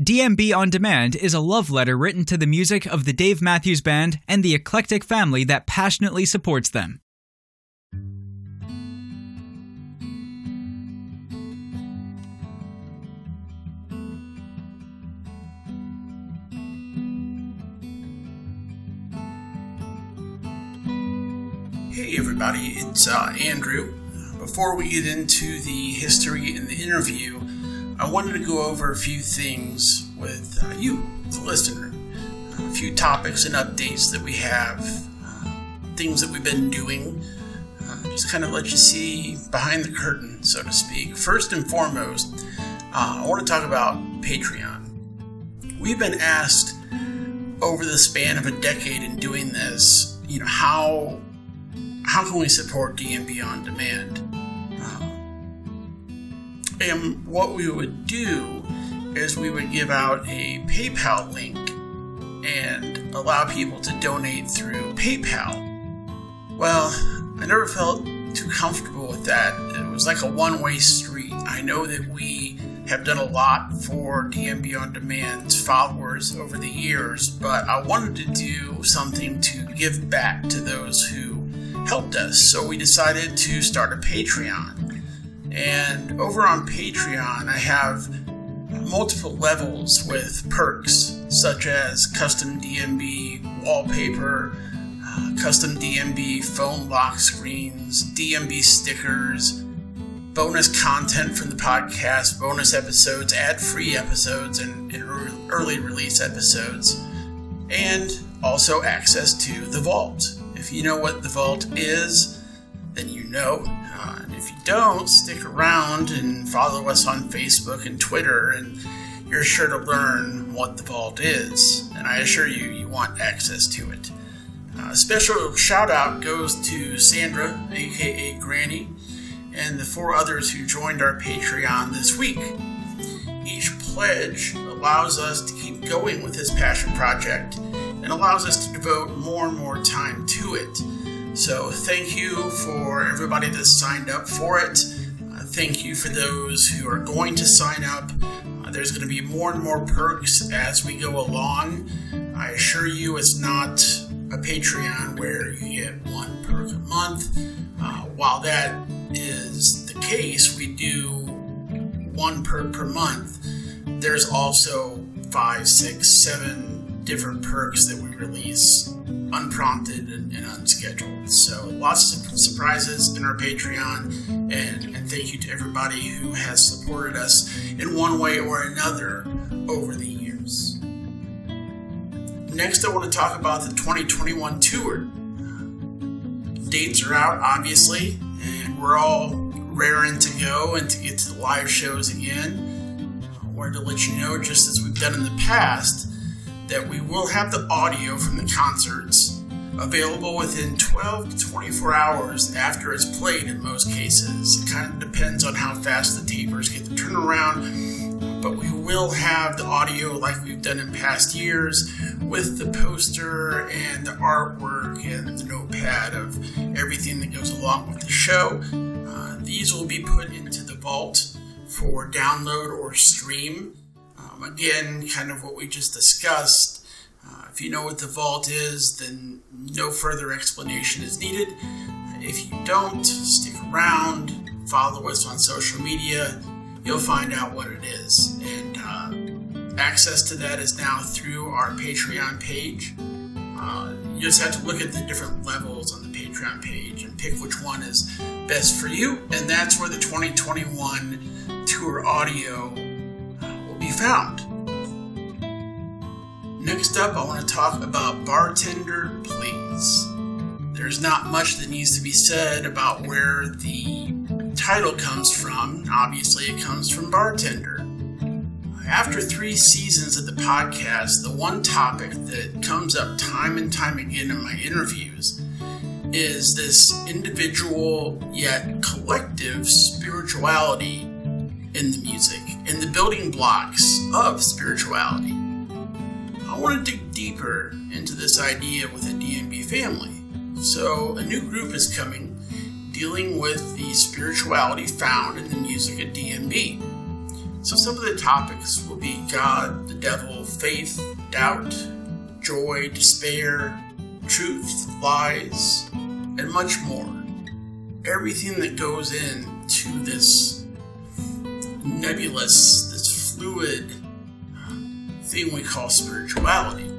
DMB On Demand is a love letter written to the music of the Dave Matthews Band and the eclectic family that passionately supports them. Hey everybody, it's uh, Andrew. Before we get into the history and the interview, I wanted to go over a few things with uh, you, the listener. A few topics and updates that we have, uh, things that we've been doing, uh, just kind of let you see behind the curtain, so to speak. First and foremost, uh, I want to talk about Patreon. We've been asked over the span of a decade in doing this, you know, how how can we support DMB on demand? And what we would do is we would give out a PayPal link and allow people to donate through PayPal. Well, I never felt too comfortable with that. It was like a one way street. I know that we have done a lot for DMB On Demand's followers over the years, but I wanted to do something to give back to those who helped us. So we decided to start a Patreon. And over on Patreon, I have multiple levels with perks such as custom DMB wallpaper, uh, custom DMB phone lock screens, DMB stickers, bonus content from the podcast, bonus episodes, ad free episodes, and, and early release episodes, and also access to the vault. If you know what the vault is, then you know don't, stick around and follow us on Facebook and Twitter, and you're sure to learn what the vault is. And I assure you, you want access to it. Uh, a special shout out goes to Sandra, aka Granny, and the four others who joined our Patreon this week. Each pledge allows us to keep going with this passion project and allows us to devote more and more time to it. So thank you for everybody that signed up for it. Uh, thank you for those who are going to sign up. Uh, there's going to be more and more perks as we go along. I assure you, it's not a Patreon where you get one perk a month. Uh, while that is the case, we do one perk per month. There's also five, six, seven different perks that we release unprompted and, and, unscheduled. So lots of surprises in our Patreon, and, and thank you to everybody who has supported us in one way or another over the years. Next, I want to talk about the 2021 tour. Dates are out, obviously, and we're all raring to go and to get to the live shows again. I wanted to let you know, just as we've done in the past, that we will have the audio from the concerts available within 12 to 24 hours after it's played in most cases. It kind of depends on how fast the tapers get the turnaround, but we will have the audio like we've done in past years with the poster and the artwork and the notepad of everything that goes along with the show. Uh, these will be put into the vault for download or stream again, kind of what we just discussed. Uh, if you know what the vault is, then no further explanation is needed. If you don't, stick around, follow us on social media, you'll find out what it is. And uh, access to that is now through our Patreon page. Uh, you just have to look at the different levels on the Patreon page and pick which one is best for you. And that's where the 2021 tour audio found. Next up, I want to talk about Bartender Please. There's not much that needs to be said about where the title comes from. Obviously, it comes from Bartender. After three seasons of the podcast, the one topic that comes up time and time again in my interviews is this individual yet collective spirituality in the music and the building blocks of spirituality. I want to dig deeper into this idea with the DMB family. So, a new group is coming dealing with the spirituality found in the music of DMB. So, some of the topics will be God, the devil, faith, doubt, joy, despair, truth, lies, and much more. Everything that goes into this nebulous, this fluid thing we call spirituality.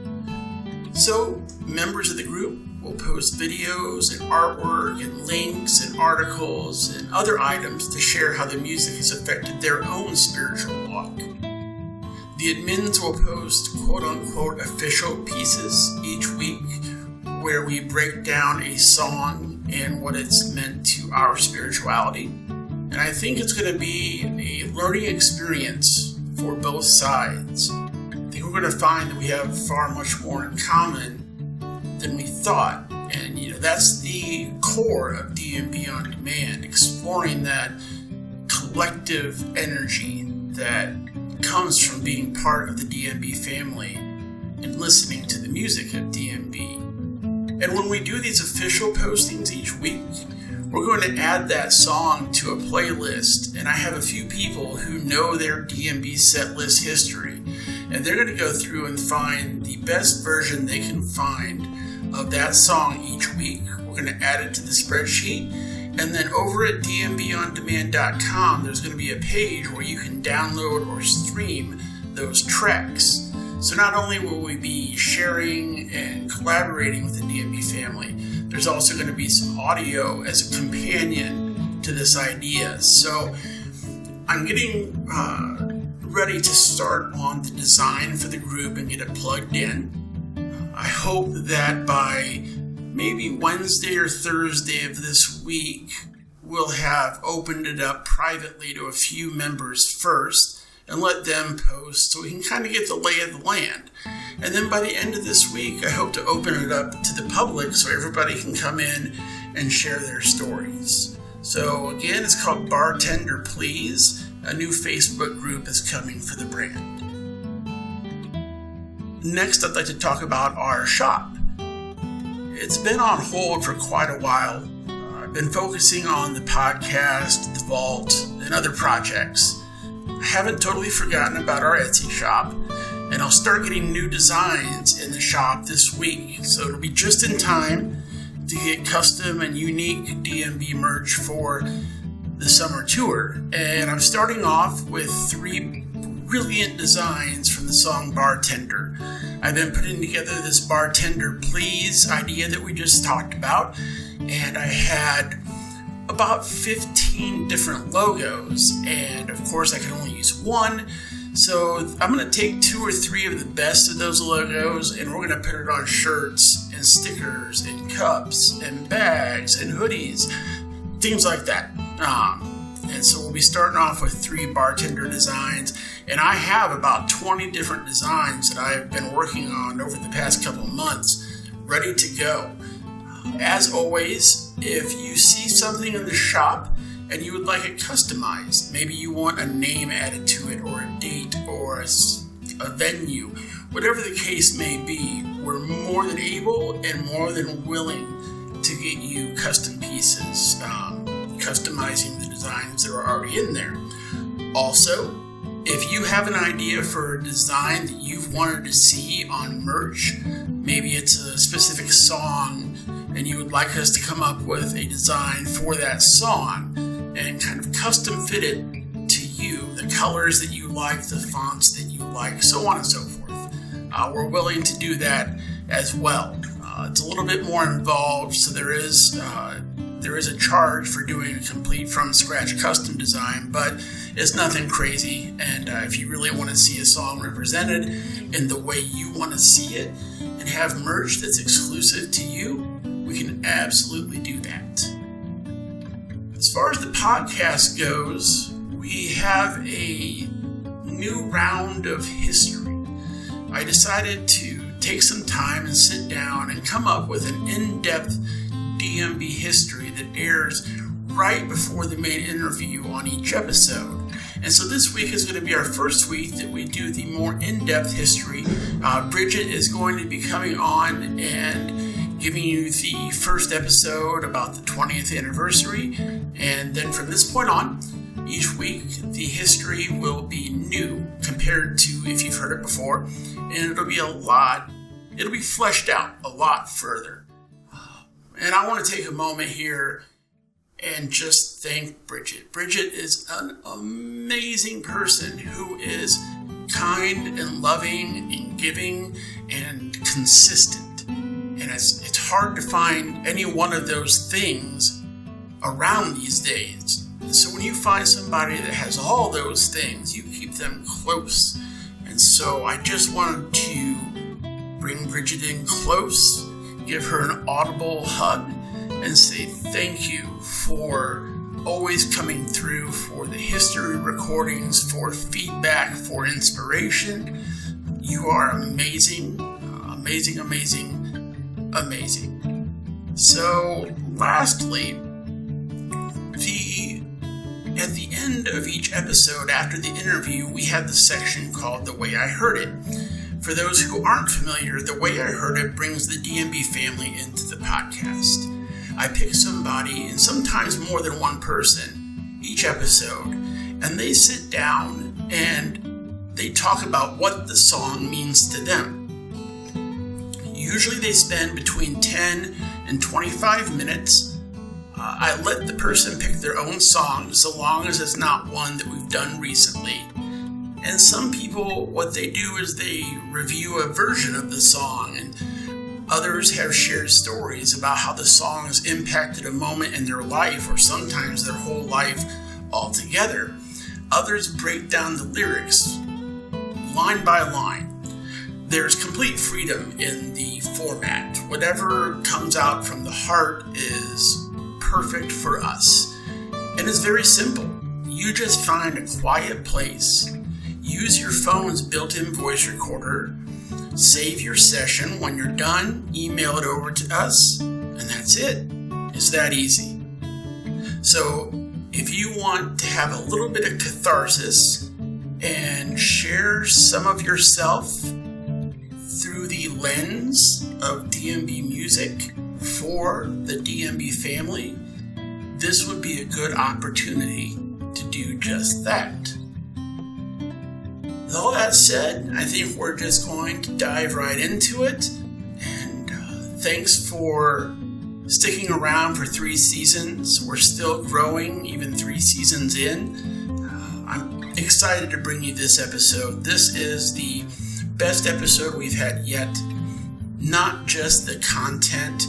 So, members of the group will post videos and artwork and links and articles and other items to share how the music has affected their own spiritual walk. The admins will post quote unquote official pieces each week where we break down a song and what it's meant to our spirituality. And I think it's going to be a learning experience for both sides. I think we're going to find that we have far much more in common than we thought. And you know, that's the core of DMB on demand, exploring that collective energy that comes from being part of the DMB family and listening to the music of DMB. And when we do these official postings each week, we're going to add that song to a playlist. And I have a few people who know their DMB set list history, and they're going to go through and find the best version they can find of that song each week. We're going to add it to the spreadsheet. And then over at dmbondemand.com, there's going to be a page where you can download or stream those tracks. So not only will we be sharing and collaborating with the DMB family, there's also going to be some audio as a companion to this idea. So I'm getting uh, ready to start on the design for the group and get it plugged in. I hope that by maybe Wednesday or Thursday of this week, we'll have opened it up privately to a few members first and let them post so we can kind of get the lay of the land. And then by the end of this week, I hope to open it up to the public so everybody can come in and share their stories. So, again, it's called Bartender Please. A new Facebook group is coming for the brand. Next, I'd like to talk about our shop. It's been on hold for quite a while. I've been focusing on the podcast, the vault, and other projects. I haven't totally forgotten about our Etsy shop, and I'll start getting new designs in the shop this week. So it'll be just in time to get custom and unique DMB merch for the summer tour. And I'm starting off with three brilliant designs from the song Bartender. I've been putting together this Bartender Please idea that we just talked about, and I had about 15 different logos, and of course, I could only use one. So I'm going to take two or three of the best of those logos and we're going to put it on shirts and stickers and cups and bags and hoodies, things like that. Um, and so we'll be starting off with three bartender designs. And I have about 20 different designs that I've been working on over the past couple months ready to go. As always, if you see something in the shop and you would like it customized, maybe you want a name added to it, or a date, or a, venue, whatever the case may be, we're more than able and more than willing to get you custom pieces, um, customizing the designs that are already in there. Also, if you have an idea for a design that you've wanted to see on merch, maybe it's a specific song and you would like us to come up with a design for that song and kind of custom fit it to you, the colors that you like, the fonts that you like, so on and so forth. Uh, we're willing to do that as well. Uh, it's a little bit more involved, so there is uh, there is a charge for doing a complete from scratch custom design, but it's nothing crazy. And uh, if you really want to see a song represented in the way you want to see it and have merch that's exclusive to you, we can absolutely do that. As far as the podcast goes, we have a new round of history. I decided to take some time and sit down and come up with an in depth DMB history that airs right before the main interview on each episode. And so this week is going to be our first week that we do the more in depth history. Uh, Bridget is going to be coming on and giving you the first episode about the 20th anniversary. And then from this point on, Each week, the history will be new compared to if you've heard it before, and it'll be a lot, it'll be fleshed out a lot further. And I want to take a moment here and just thank Bridget. Bridget is an amazing person who is kind and loving and giving and consistent. And it's, it's hard to find any one of those things around these days. So when you find somebody that has all those things, you keep them close. And so I just wanted to bring Bridget in close, give her an audible hug, and say thank you for always coming through for the history recordings, for feedback, for inspiration. You are amazing, amazing, amazing, amazing. So, lastly, the at the end of each episode after the interview, we have the section called The Way I Heard It. For those who aren't familiar, The Way I Heard It brings the DMB family into the podcast. I pick somebody, and sometimes more than one person, each episode, and they sit down and they talk about what the song means to them. Usually they spend between 10 and 25 minutes. Uh, I let the person pick their own song so long as it's not one that we've done recently. And some people, what they do is they review a version of the song and Others have shared stories about how the songs impacted a moment in their life or sometimes their whole life altogether. Others break down the lyrics line by line. There's complete freedom in the format. Whatever comes out from the heart is perfect for us. And it's very simple. You just find a quiet place, use your phone's built in voice recorder, Save your session. When you're done, email it over to us, and that's it. It's that easy. So, if you want to have a little bit of catharsis and share some of yourself through the lens of DMB music for the DMB family, this would be a good opportunity to do just that. Though that said, I think we're just going to dive right into it. And uh, thanks for sticking around for three seasons. We're still growing, even three seasons in. Uh, I'm excited to bring you this episode. This is the best episode we've had yet. Not just the content,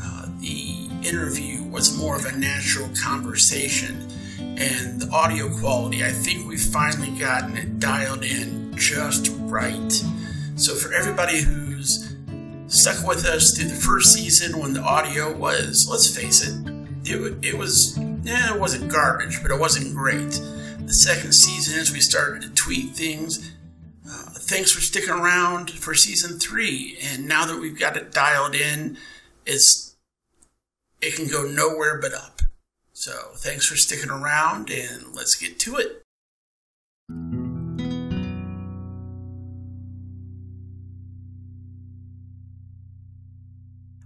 uh, the interview was more of a natural conversation and the audio quality, I think we've finally gotten it dialed in just right. So, for everybody who's stuck with us through the first season when the audio was, let's face it, it, it was, yeah, it wasn't garbage, but it wasn't great. The second season, as we started to tweak things, uh, thanks for sticking around for season three. And now that we've got it dialed in, it's it can go nowhere but up. So thanks for sticking around and let's get to it.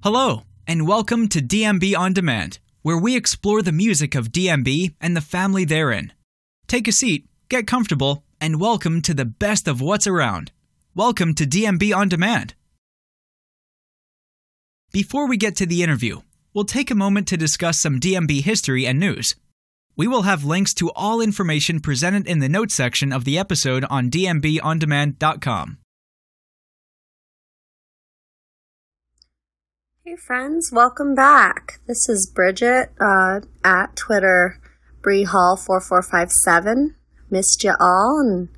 Hello, and welcome to DMB On Demand, where we explore the music of DMB and the family therein. Take a seat, get comfortable, and welcome to the best of what's around. Welcome to DMB On Demand. Before we get to the interview, we'll take a moment to discuss some DMB history and news. We will have links to all information presented in the notes section of the episode on dmbondemand.com. Hey friends, welcome back. This is Bridget uh, at Twitter, Bree BreeHall4457. Missed you all and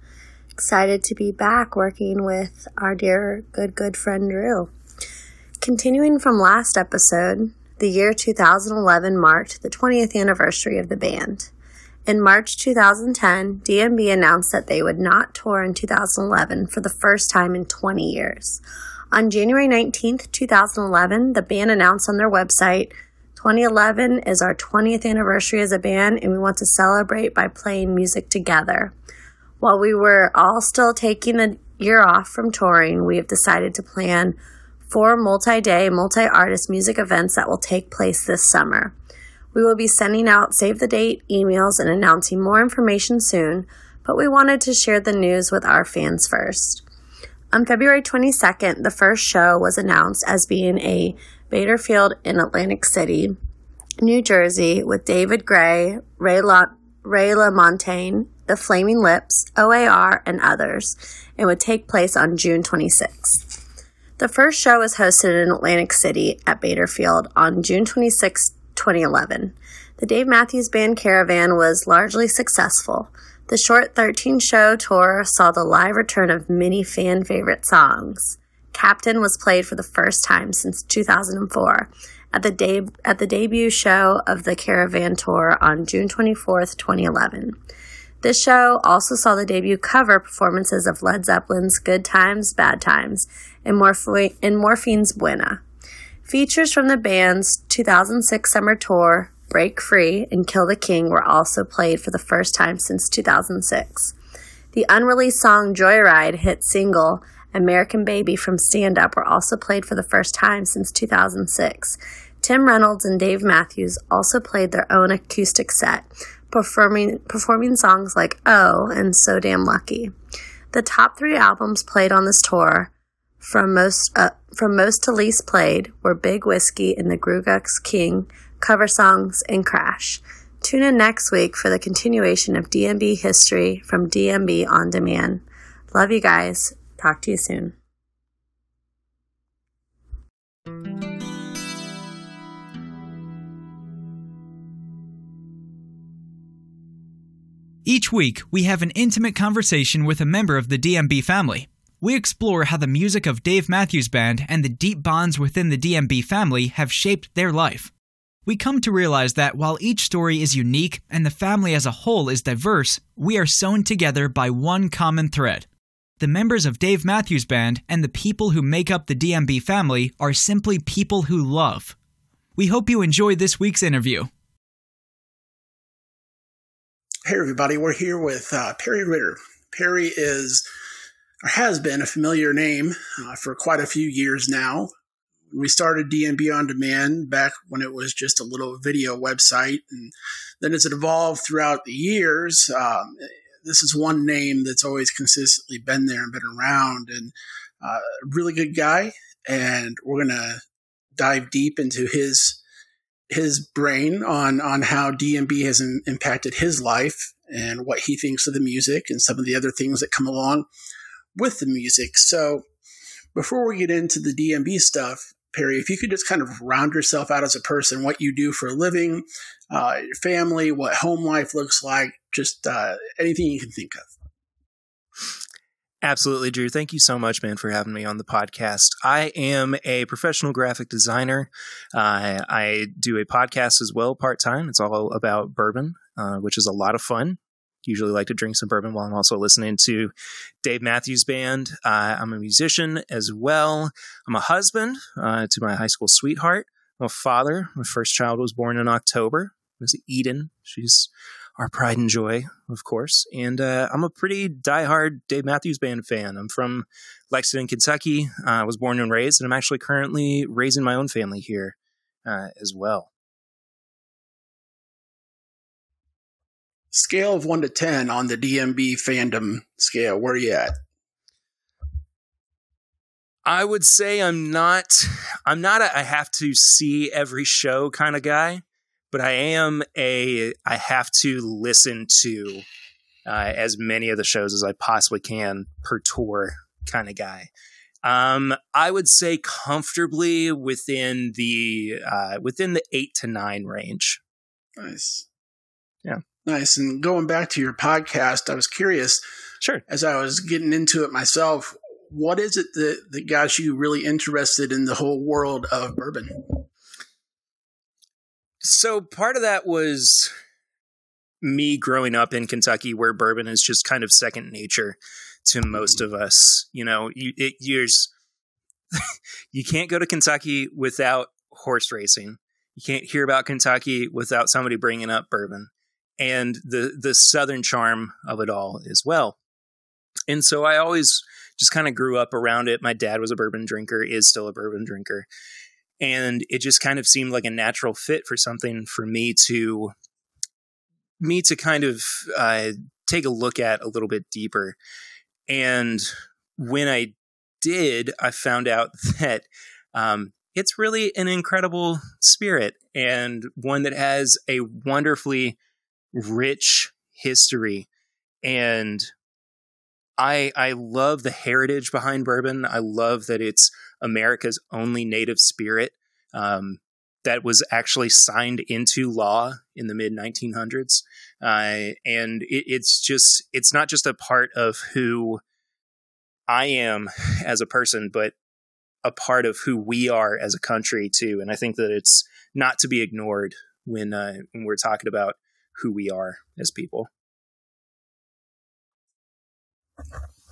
excited to be back working with our dear good good friend Drew. Continuing from last episode, the year 2011 marked the 20th anniversary of the band. In March 2010, DMB announced that they would not tour in 2011 for the first time in 20 years. On January 19, 2011, the band announced on their website 2011 is our 20th anniversary as a band, and we want to celebrate by playing music together. While we were all still taking a year off from touring, we have decided to plan four multi day, multi artist music events that will take place this summer. We will be sending out save the date emails and announcing more information soon, but we wanted to share the news with our fans first. On February 22nd, the first show was announced as being a Bader Field in Atlantic City, New Jersey, with David Gray, Ray, La- Ray LaMontagne, The Flaming Lips, OAR, and others, and would take place on June 26th. The first show was hosted in Atlantic City at Bader Field on June 26, 2011. The Dave Matthews Band Caravan was largely successful. The short 13 show tour saw the live return of many fan favorite songs. Captain was played for the first time since 2004 at the, de- at the debut show of the Caravan Tour on June 24, 2011. This show also saw the debut cover performances of Led Zeppelin's Good Times, Bad Times and, Morph- and Morphine's Buena. Features from the band's 2006 summer tour, Break Free and Kill the King, were also played for the first time since 2006. The unreleased song Joyride hit single American Baby from Stand Up were also played for the first time since 2006. Tim Reynolds and Dave Matthews also played their own acoustic set, performing, performing songs like Oh and So Damn Lucky. The top three albums played on this tour, from most, uh, from most to least played, were Big Whiskey and the GrooGrux King, cover songs, and Crash. Tune in next week for the continuation of DMB history from DMB On Demand. Love you guys. Talk to you soon. Each week, we have an intimate conversation with a member of the DMB family. We explore how the music of Dave Matthews Band and the deep bonds within the DMB family have shaped their life. We come to realize that while each story is unique and the family as a whole is diverse, we are sewn together by one common thread. The members of Dave Matthews Band and the people who make up the DMB family are simply people who love. We hope you enjoy this week's interview. Hey, everybody, we're here with uh, Perry Ritter. Perry is, or has been, a familiar name uh, for quite a few years now. We started DMB On Demand back when it was just a little video website, and then as it evolved throughout the years, um, this is one name that's always consistently been there and been around, and uh, really good guy. And we're gonna dive deep into his his brain on on how DMB has in, impacted his life and what he thinks of the music and some of the other things that come along with the music. So before we get into the DMB stuff, Perry, if you could just kind of round yourself out as a person, what you do for a living, uh, your family, what home life looks like, just uh, anything you can think of. Absolutely, Drew. Thank you so much, man, for having me on the podcast. I am a professional graphic designer. Uh, I do a podcast as well, part time. It's all about bourbon, uh, which is a lot of fun. Usually like to drink some bourbon while I'm also listening to Dave Matthews Band. Uh, I'm a musician as well. I'm a husband uh, to my high school sweetheart. I'm a father. My first child was born in October. Was Eden. She's our pride and joy, of course. And uh, I'm a pretty diehard Dave Matthews Band fan. I'm from Lexington, Kentucky. Uh, I was born and raised, and I'm actually currently raising my own family here uh, as well. Scale of one to ten on the DMB fandom scale. Where are you at? I would say I'm not. I'm not a I have to see every show kind of guy but I am a I have to listen to uh, as many of the shows as I possibly can per tour kind of guy. Um, I would say comfortably within the uh, within the eight to nine range. Nice. Nice. And going back to your podcast, I was curious. Sure. As I was getting into it myself, what is it that, that got you really interested in the whole world of bourbon? So part of that was me growing up in Kentucky, where bourbon is just kind of second nature to most of us. You know, you it, you can't go to Kentucky without horse racing. You can't hear about Kentucky without somebody bringing up bourbon and the the southern charm of it all as well. And so I always just kind of grew up around it. My dad was a bourbon drinker, is still a bourbon drinker. and it just kind of seemed like a natural fit for something for me to me to kind of uh, take a look at a little bit deeper. And when I did, I found out that um, it's really an incredible spirit and one that has a wonderfully rich history. And I I love the heritage behind bourbon. I love that it's America's only native spirit um, that was actually signed into law in the mid 1900s. Uh, and it, it's just, it's not just a part of who I am as a person, but a part of who we are as a country too. And I think that it's not to be ignored when, uh, when we're talking about who we are as people.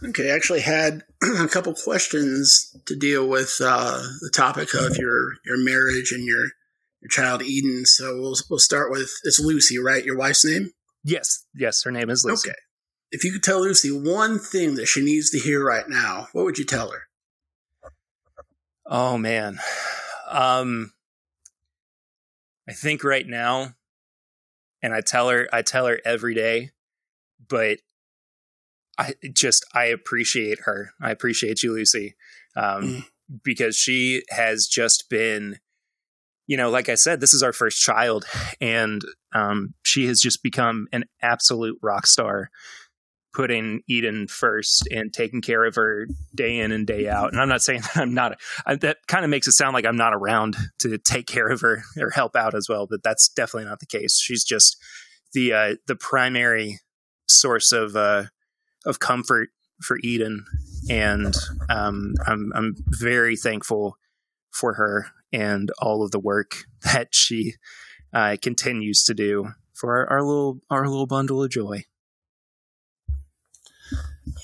Okay, I actually had a couple questions to deal with uh, the topic of your your marriage and your your child Eden. So we'll we'll start with it's Lucy, right? Your wife's name? Yes, yes, her name is Lucy. Okay. If you could tell Lucy one thing that she needs to hear right now, what would you tell her? Oh man. Um I think right now and I tell her I tell her every day, but I just I appreciate her. I appreciate you, Lucy, um, mm. because she has just been, you know, like I said, this is our first child, and um, she has just become an absolute rock star, putting Eden first and taking care of her day in and day out. And I'm not saying that I'm not. I, that kind of makes it sound like I'm not around to take care of her or help out as well, but that's definitely not the case. She's just the uh, the primary source of uh, of comfort for Eden, and um, I'm I'm very thankful for her and all of the work that she uh, continues to do for our, our, little our little bundle of joy.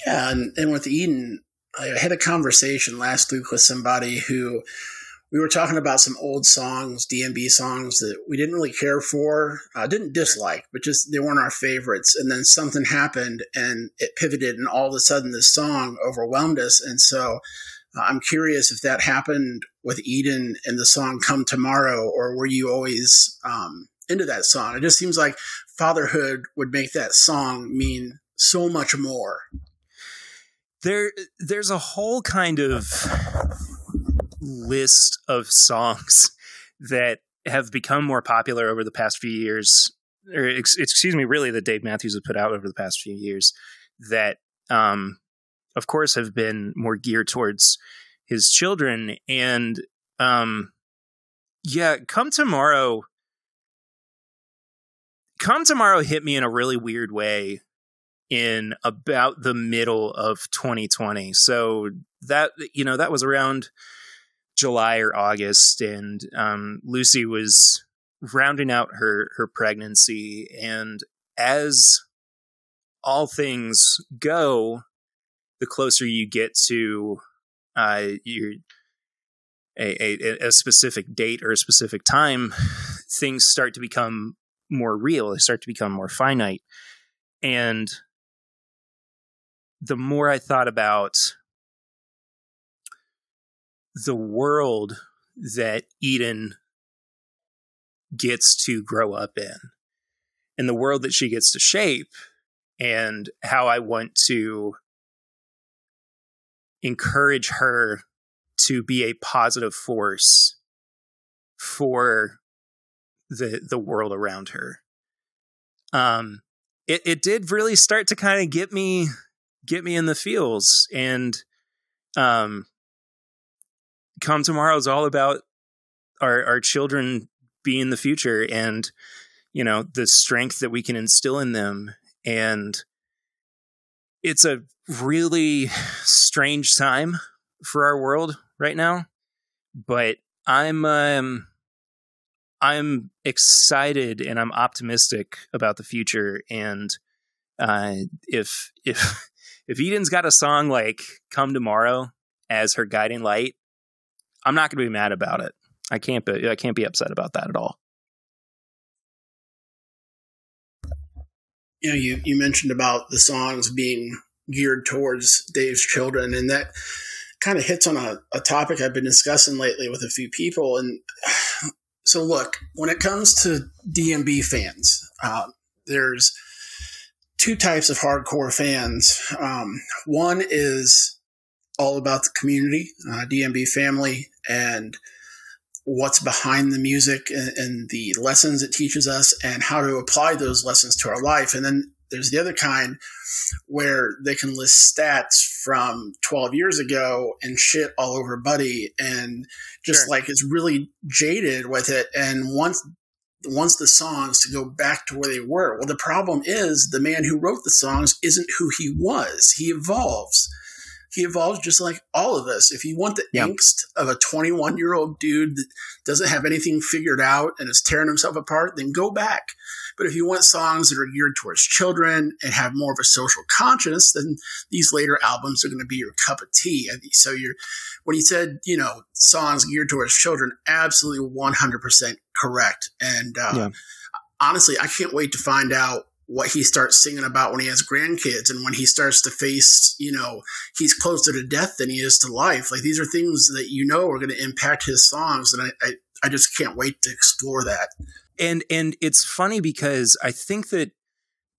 Yeah, and, and with Eden, I had a conversation last week with somebody who we were talking about some old songs, DMB songs that we didn't really care for, uh, didn't dislike, but just they weren't our favorites. And then something happened and it pivoted, and all of a sudden this song overwhelmed us. And so uh, I'm curious if that happened with Eden and the song Come Tomorrow, or were you always um, into that song? It just seems like fatherhood would make that song mean so much more. There, there's a whole kind of list of songs that have become more popular over the past few years, or ex- excuse me, really that Dave Matthews has put out over the past few years that, um, of course, have been more geared towards his children. And, um, yeah, come tomorrow. Come tomorrow hit me in a really weird way in about the middle of 2020. So that you know that was around July or August, and um, Lucy was rounding out her her pregnancy, and as all things go, the closer you get to uh, your a, a, a specific date or a specific time, things start to become more real. They start to become more finite, and the more I thought about the world that Eden gets to grow up in and the world that she gets to shape and how I want to encourage her to be a positive force for the the world around her. Um it it did really start to kind of get me get me in the feels and um come tomorrow is all about our our children being the future and you know the strength that we can instill in them. And it's a really strange time for our world right now but i'm um i'm excited and i'm optimistic about the future. And uh if if if eden's got a song like come tomorrow as her guiding light I'm not going to be mad about it. I can't be I can't be upset about that at all. You know, you, you mentioned about the songs being geared towards Dave's children, and that kind of hits on a, a topic I've been discussing lately with a few people. And so, look, when it comes to DMB fans, um, there's two types of hardcore fans. Um, one is all about the community, uh, DMB family, and what's behind the music and, and, the lessons it teaches us and how to apply those lessons to our life. And then there's the other kind where they can list stats from 12 years ago and shit all over Buddy and just sure. like is really jaded with it. And once wants the songs to go back to where they were. Well, the problem is the man who wrote the songs isn't who he was. He evolves. He evolves just like all of us. If you want the yep. angst of a 21 year old dude that doesn't have anything figured out and is tearing himself apart, then go back. But if you want songs that are geared towards children and have more of a social conscience, then these later albums are going to be your cup of tea. So you're, when you said, you know, songs geared towards children, absolutely 100% correct. And uh, yeah. honestly, I can't wait to find out what he starts singing about when he has grandkids and when he starts to face, you know, he's closer to death than he is to life. Like these are things that you know are going to impact his songs. And I, I, I just can't wait to explore that and and it's funny because I think that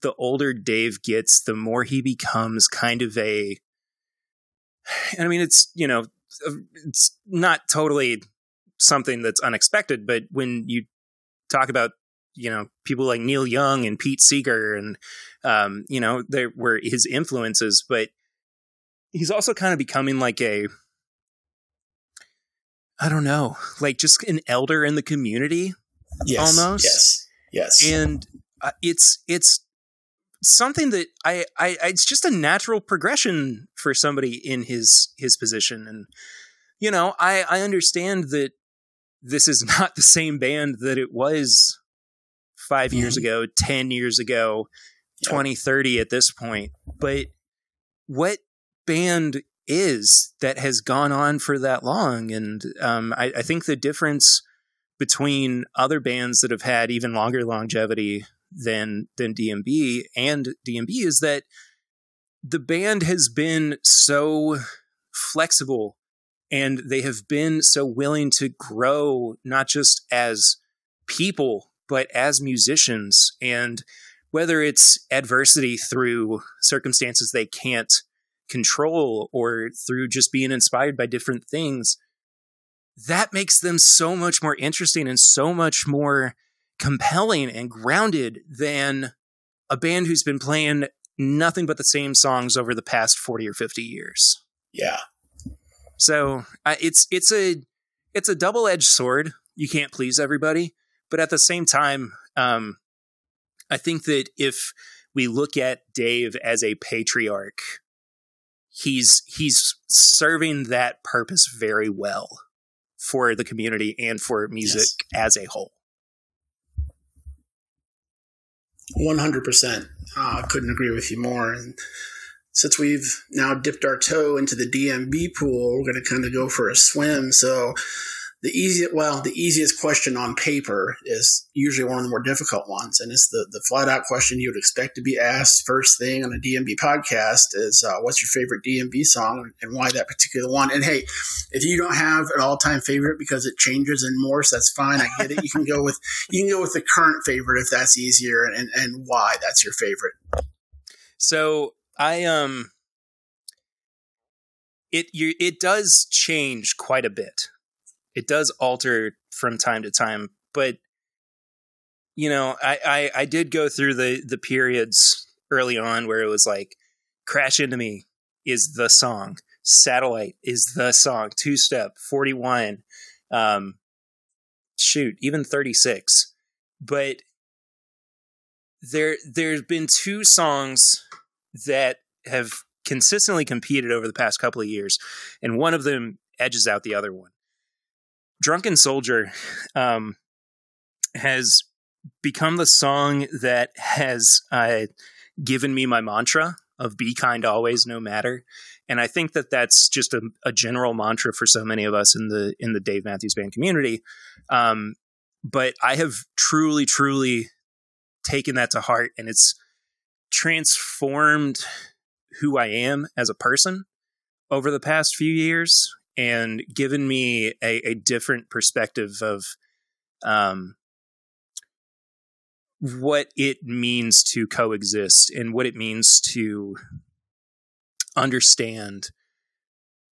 the older Dave gets, the more he becomes kind of a. I mean, it's you know, it's not totally something that's unexpected, but when you talk about you know people like Neil Young and Pete Seeger and um, you know there were his influences, but he's also kind of becoming like a I don't know, like just an elder in the community yes, almost. Yes. Yes. And uh, it's it's something that I, I it's just a natural progression for somebody in his his position and you know I I understand that this is not the same band that it was 5 mm-hmm. years ago 10 years ago yep. 20 30 at this point but what band is that has gone on for that long and um, I, I think the difference between other bands that have had even longer longevity than than DMB and DMB is that the band has been so flexible and they have been so willing to grow not just as people but as musicians. And whether it's adversity through circumstances they can't control or through just being inspired by different things that makes them so much more interesting and so much more compelling and grounded than a band who's been playing nothing but the same songs over the past 40 or 50 years. Yeah. So, uh, it's it's a it's a double-edged sword. You can't please everybody, but at the same time, um, I think that if we look at Dave as a patriarch, he's he's serving that purpose very well for the community and for music yes. as a whole. 100%. I uh, couldn't agree with you more. And since we've now dipped our toe into the DMB pool, we're going to kind of go for a swim. So the easiest, well, the easiest question on paper is usually one of the more difficult ones, and it's the the flat out question you would expect to be asked first thing on a DMB podcast is, uh, "What's your favorite DMB song and why that particular one?" And hey, if you don't have an all time favorite because it changes and morphs, that's fine. I get it. You can go with you can go with the current favorite if that's easier, and and why that's your favorite. So I um it you it does change quite a bit it does alter from time to time, but you know, I, I, I did go through the the periods early on where it was like Crash Into Me is the song, Satellite is the song, Two Step, 41, um, shoot, even 36. But there there's been two songs that have consistently competed over the past couple of years, and one of them edges out the other one. Drunken Soldier um, has become the song that has uh, given me my mantra of be kind always, no matter. And I think that that's just a, a general mantra for so many of us in the in the Dave Matthews Band community. Um, but I have truly, truly taken that to heart, and it's transformed who I am as a person. over the past few years and given me a, a different perspective of um, what it means to coexist and what it means to understand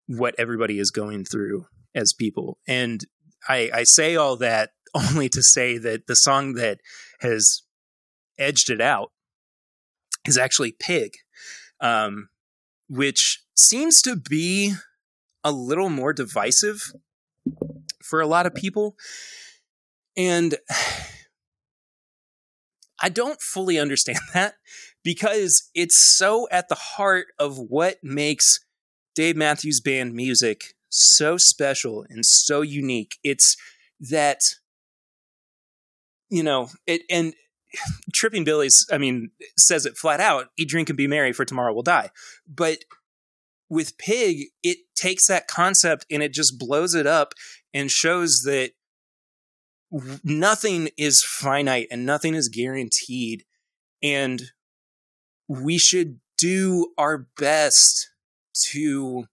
what everybody is going through as people. And I, I say all that only to say that the song that has edged it out is actually Pig, um, which seems to be a little more divisive for a lot of people. And I don't fully understand that because it's so at the heart of what makes Dave Matthews Band music so special and so unique. It's that, you know, it, and Tripping Billies, I mean, says it flat out eat, drink, and be merry, for tomorrow will die. But with Pig, it takes that concept and it just blows it up and shows that nothing is finite and nothing is guaranteed. And we should do our best to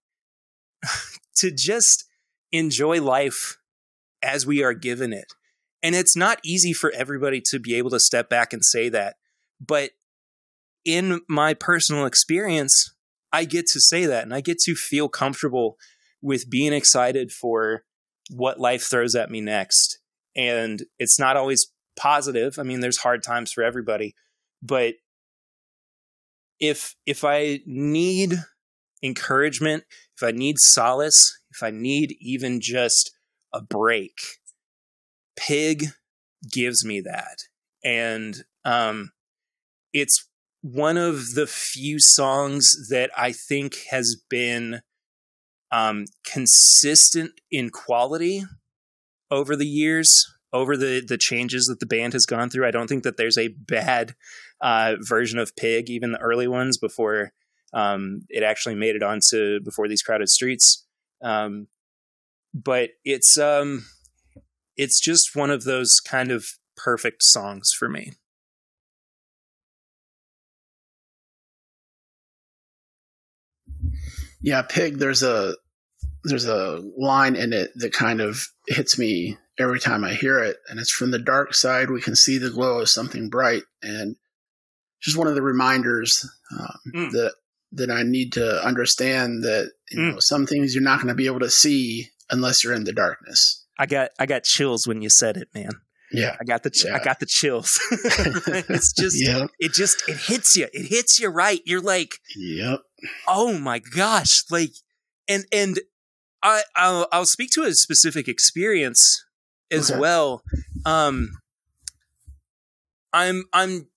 to just enjoy life as we are given it. And it's not easy for everybody to be able to step back and say that. But in my personal experience, I get to say that and I get to feel comfortable with being excited for what life throws at me next. And it's not always positive. I mean, there's hard times for everybody, but if if I need encouragement, if I need solace, if I need even just a break, Pig gives me that. And um, it's one of the few songs that I think has been um, consistent in quality over the years, over the the changes that the band has gone through. I don't think that there's a bad uh, version of Pig, even the early ones before um, it actually made it onto before these crowded streets. Um, but it's um, it's just one of those kind of perfect songs for me. Yeah, Pig. There's a there's a line in it that kind of hits me every time I hear it, and it's from the dark side we can see the glow of something bright, and just one of the reminders um, mm. that that I need to understand that you mm. know some things you're not going to be able to see unless you're in the darkness. I got I got chills when you said it, man. Yeah, I got the ch- yeah. I got the chills. it's just yep. it just it hits you. It hits you right. You're like, yep. Oh my gosh! Like, and and I I'll, I'll speak to a specific experience as okay. well. Um, I'm I'm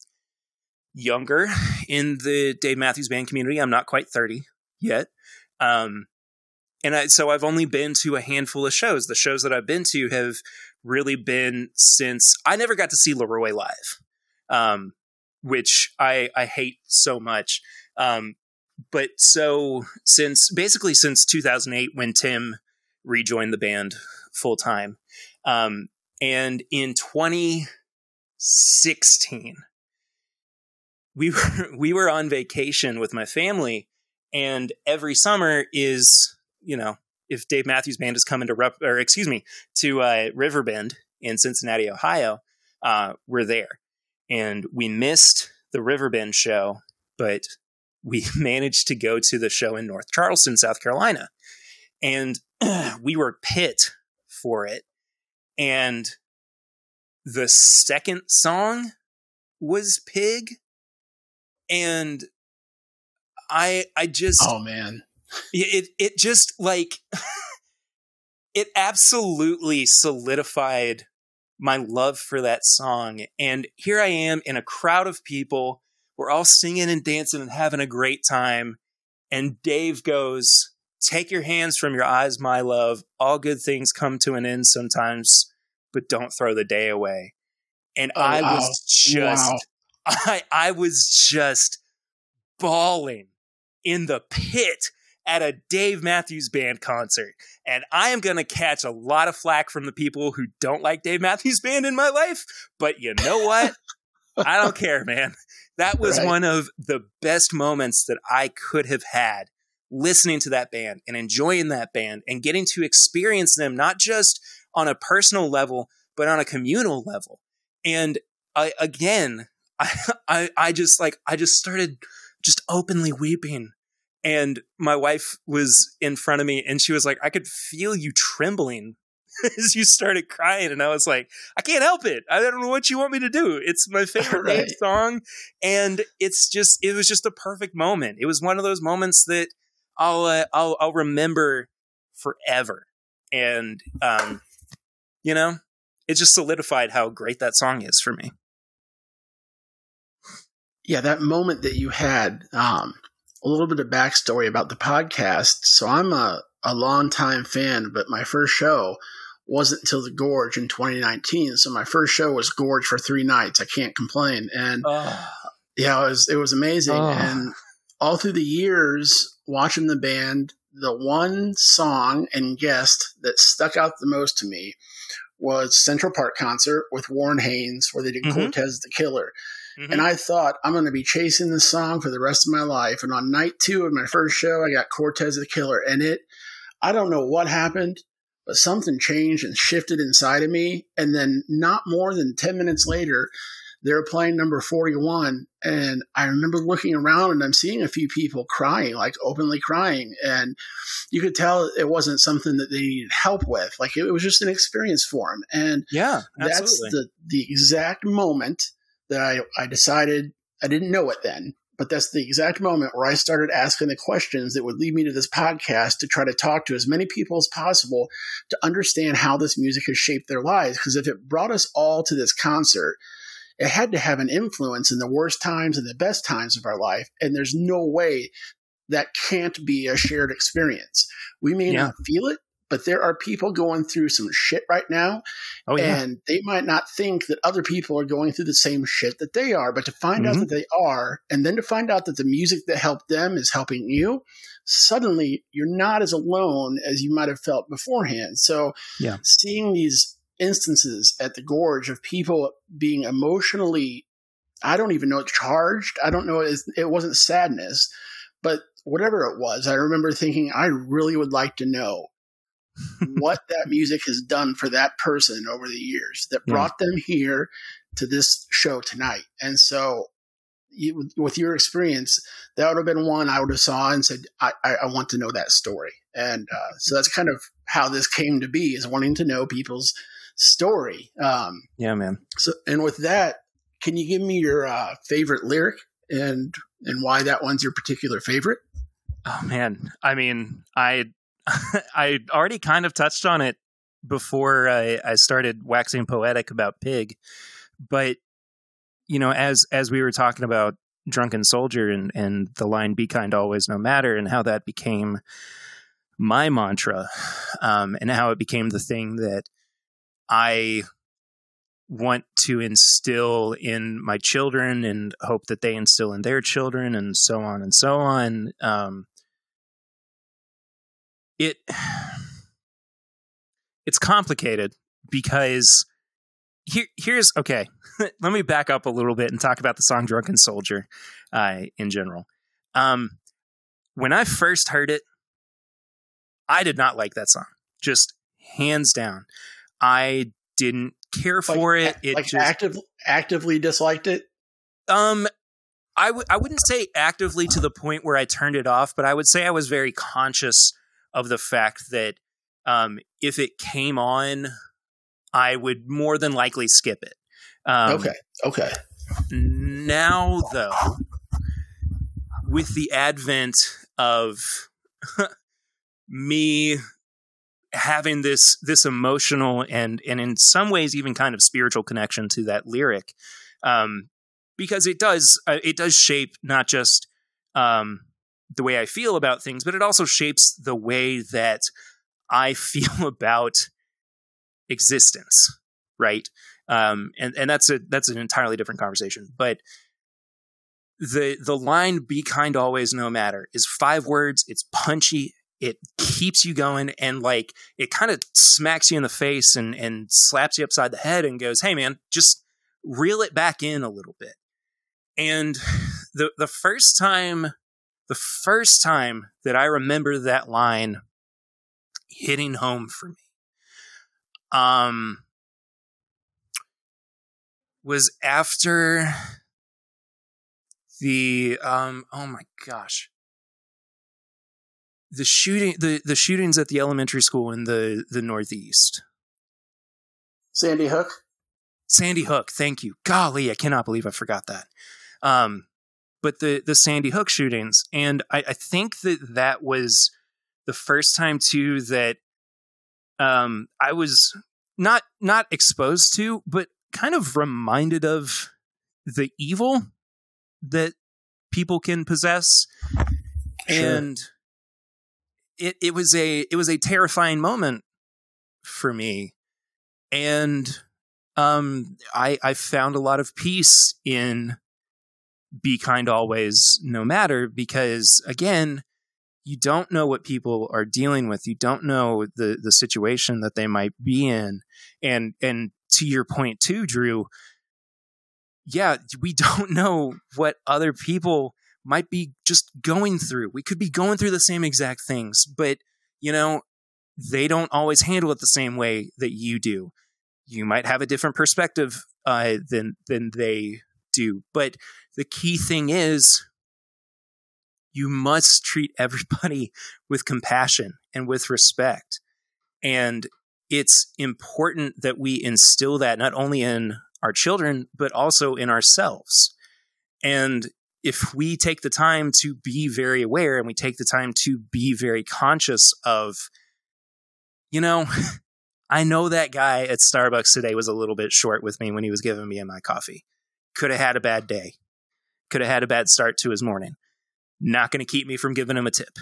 younger in the Dave Matthews Band community. I'm not quite 30 yet. Um, and I, so I've only been to a handful of shows. The shows that I've been to have really been since I never got to see LeRoi live, um, which I, I hate so much. Um, but so since basically since 2008 when Tim rejoined the band full time, um, and in 2016 we were we were on vacation with my family, and every summer is you know if Dave Matthews Band is coming to Rep, or excuse me to uh, Riverbend in Cincinnati, Ohio, uh, we're there, and we missed the Riverbend show, but we managed to go to the show in North Charleston, South Carolina, and we were pit for it, and the second song was Pig and I I just oh man. It it just like it absolutely solidified my love for that song. And here I am in a crowd of people we're all singing and dancing and having a great time and Dave goes take your hands from your eyes my love all good things come to an end sometimes but don't throw the day away and oh, I wow. was just wow. I I was just bawling in the pit at a Dave Matthews Band concert. And I am going to catch a lot of flack from the people who don't like Dave Matthews Band in my life. But you know what? I don't care, man. That was right. one of the best moments that I could have had listening to that band and enjoying that band and getting to experience them not just on a personal level but on a communal level. And i again i i, I just like i just started just openly weeping. And my wife was in front of me and she was like i could feel you trembling as you started crying and i was like i can't help it. I don't know what you want me to do. It's my favorite right. song and it's just it was just a perfect moment. It was one of those moments that i'll uh, i'll i'll remember forever. And um you know it just solidified how great that song is for me. Yeah that moment that you had um a little bit of backstory about the podcast. So i'm a a long time fan, but my first show wasn't until the Gorge in 2019. So my first show was Gorge for three nights. I can't complain. And oh. yeah, it was it was amazing. Oh. And all through the years watching the band, the one song and guest that stuck out the most to me was Central Park concert with Warren Haynes, where they did mm-hmm. Cortez the Killer. Mm-hmm. And I thought I'm going to be chasing this song for the rest of my life. And on night two of my first show, I got Cortez the Killer, and it. I don't know what happened but something changed and shifted inside of me. And then not more than 10 minutes later, they were playing number 41. And I remember looking around and I'm seeing a few people crying, like openly crying. And you could tell it wasn't something that they needed help with. Like it was just an experience for them. And yeah, absolutely. that's the, the exact moment that I, I decided I didn't know it then, but that's the exact moment where I started asking the questions that would lead me to this podcast to try to talk to as many people as possible to understand how this music has shaped their lives. Because if it brought us all to this concert, it had to have an influence in the worst times and the best times of our life. And there's no way that can't be a shared experience. We may yeah. not feel it, but there are people going through some shit right now. Oh, yeah. And they might not think that other people are going through the same shit that they are, but to find mm-hmm. out that they are, and then to find out that the music that helped them is helping you, suddenly you're not as alone as you might have felt beforehand. So, yeah. seeing these instances at the gorge of people being emotionally, I don't even know, it's charged. I don't know, it wasn't sadness, but whatever it was, I remember thinking, I really would like to know what that music has done for that person over the years that brought yeah. them here to this show tonight. And so, you, with your experience, that would have been one I would have saw and said, I, I, I want to know that story. And uh, so that's kind of how this came to be is wanting to know people's story. Um, yeah, man. So, and with that, can you give me your uh, favorite lyric and and why that one's your particular favorite? Oh man, I mean, I I already kind of touched on it before I, I started waxing poetic about Pig, but you know, as as we were talking about drunken soldier and and the line "Be kind always, no matter," and how that became my mantra, um, and how it became the thing that I want to instill in my children and hope that they instill in their children and so on and so on. Um, it it's complicated because here here's okay. Let me back up a little bit and talk about the song "Drunken Soldier" uh, in general. Um, when I first heard it, I did not like that song. Just hands down, I didn't care for like, it. It like just active, actively disliked it. Um, I w- I wouldn't say actively to the point where I turned it off, but I would say I was very conscious of the fact that um, if it came on, I would more than likely skip it. Um, okay. Okay. Now, though, with the advent of me having this this emotional and and in some ways even kind of spiritual connection to that lyric, um, because it does uh, it does shape not just um, the way I feel about things, but it also shapes the way that I feel about existence, right? Um, and and that's a that's an entirely different conversation. But the the line "Be kind always, no matter" is five words. It's punchy. It keeps you going, and like it kind of smacks you in the face and and slaps you upside the head and goes, "Hey, man, just reel it back in a little bit." And the the first time the first time that I remember that line hitting home for me um was after the um oh my gosh. The shooting the the shootings at the elementary school in the the northeast. Sandy Hook. sandy hook thank you. Golly i cannot believe i forgot that. Um but the the sandy hook shootings. And i i think that that was the first time too that um i was not not exposed to but kind of reminded of the evil that people can possess. Sure. and it it was a it was a terrifying moment for me. And um i i found a lot of peace in be kind always no matter because again you don't know what people are dealing with. You don't know the the situation that they might be in. And and to your point too drew yeah we don't know what other people might be just going through. We could be going through the same exact things but you know they don't always handle it the same way that you do. You might have a different perspective uh, than than they do. But the key thing is you must treat everybody with compassion and with respect. And it's important that we instill that not only in our children but also in ourselves. And if we take the time to be very aware and we take the time to be very conscious of you know i know that guy at starbucks today was a little bit short with me when he was giving me my coffee. Could have had a bad day could have had a bad start to his morning. Not going to keep me from giving him a tip.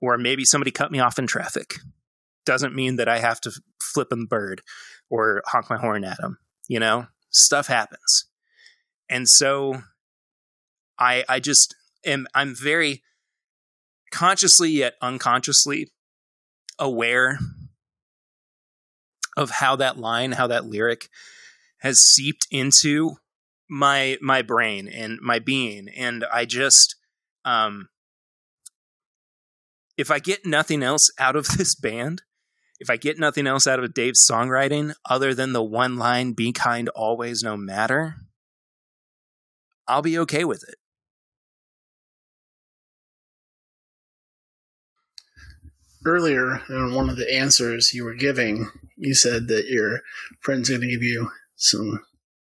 Or maybe somebody cut me off in traffic. Doesn't mean that i have to flip him bird or honk my horn at him you know? Stuff happens. And so i i just am i'm very consciously yet unconsciously aware of how that line how that lyric has seeped into my my brain and my being. And i just um if i get nothing else out of this band if i get nothing else out of dave's songwriting other than the one line be kind always no matter i'll be okay with it. Earlier, in one of the answers you were giving, you said that your friend's going to give you some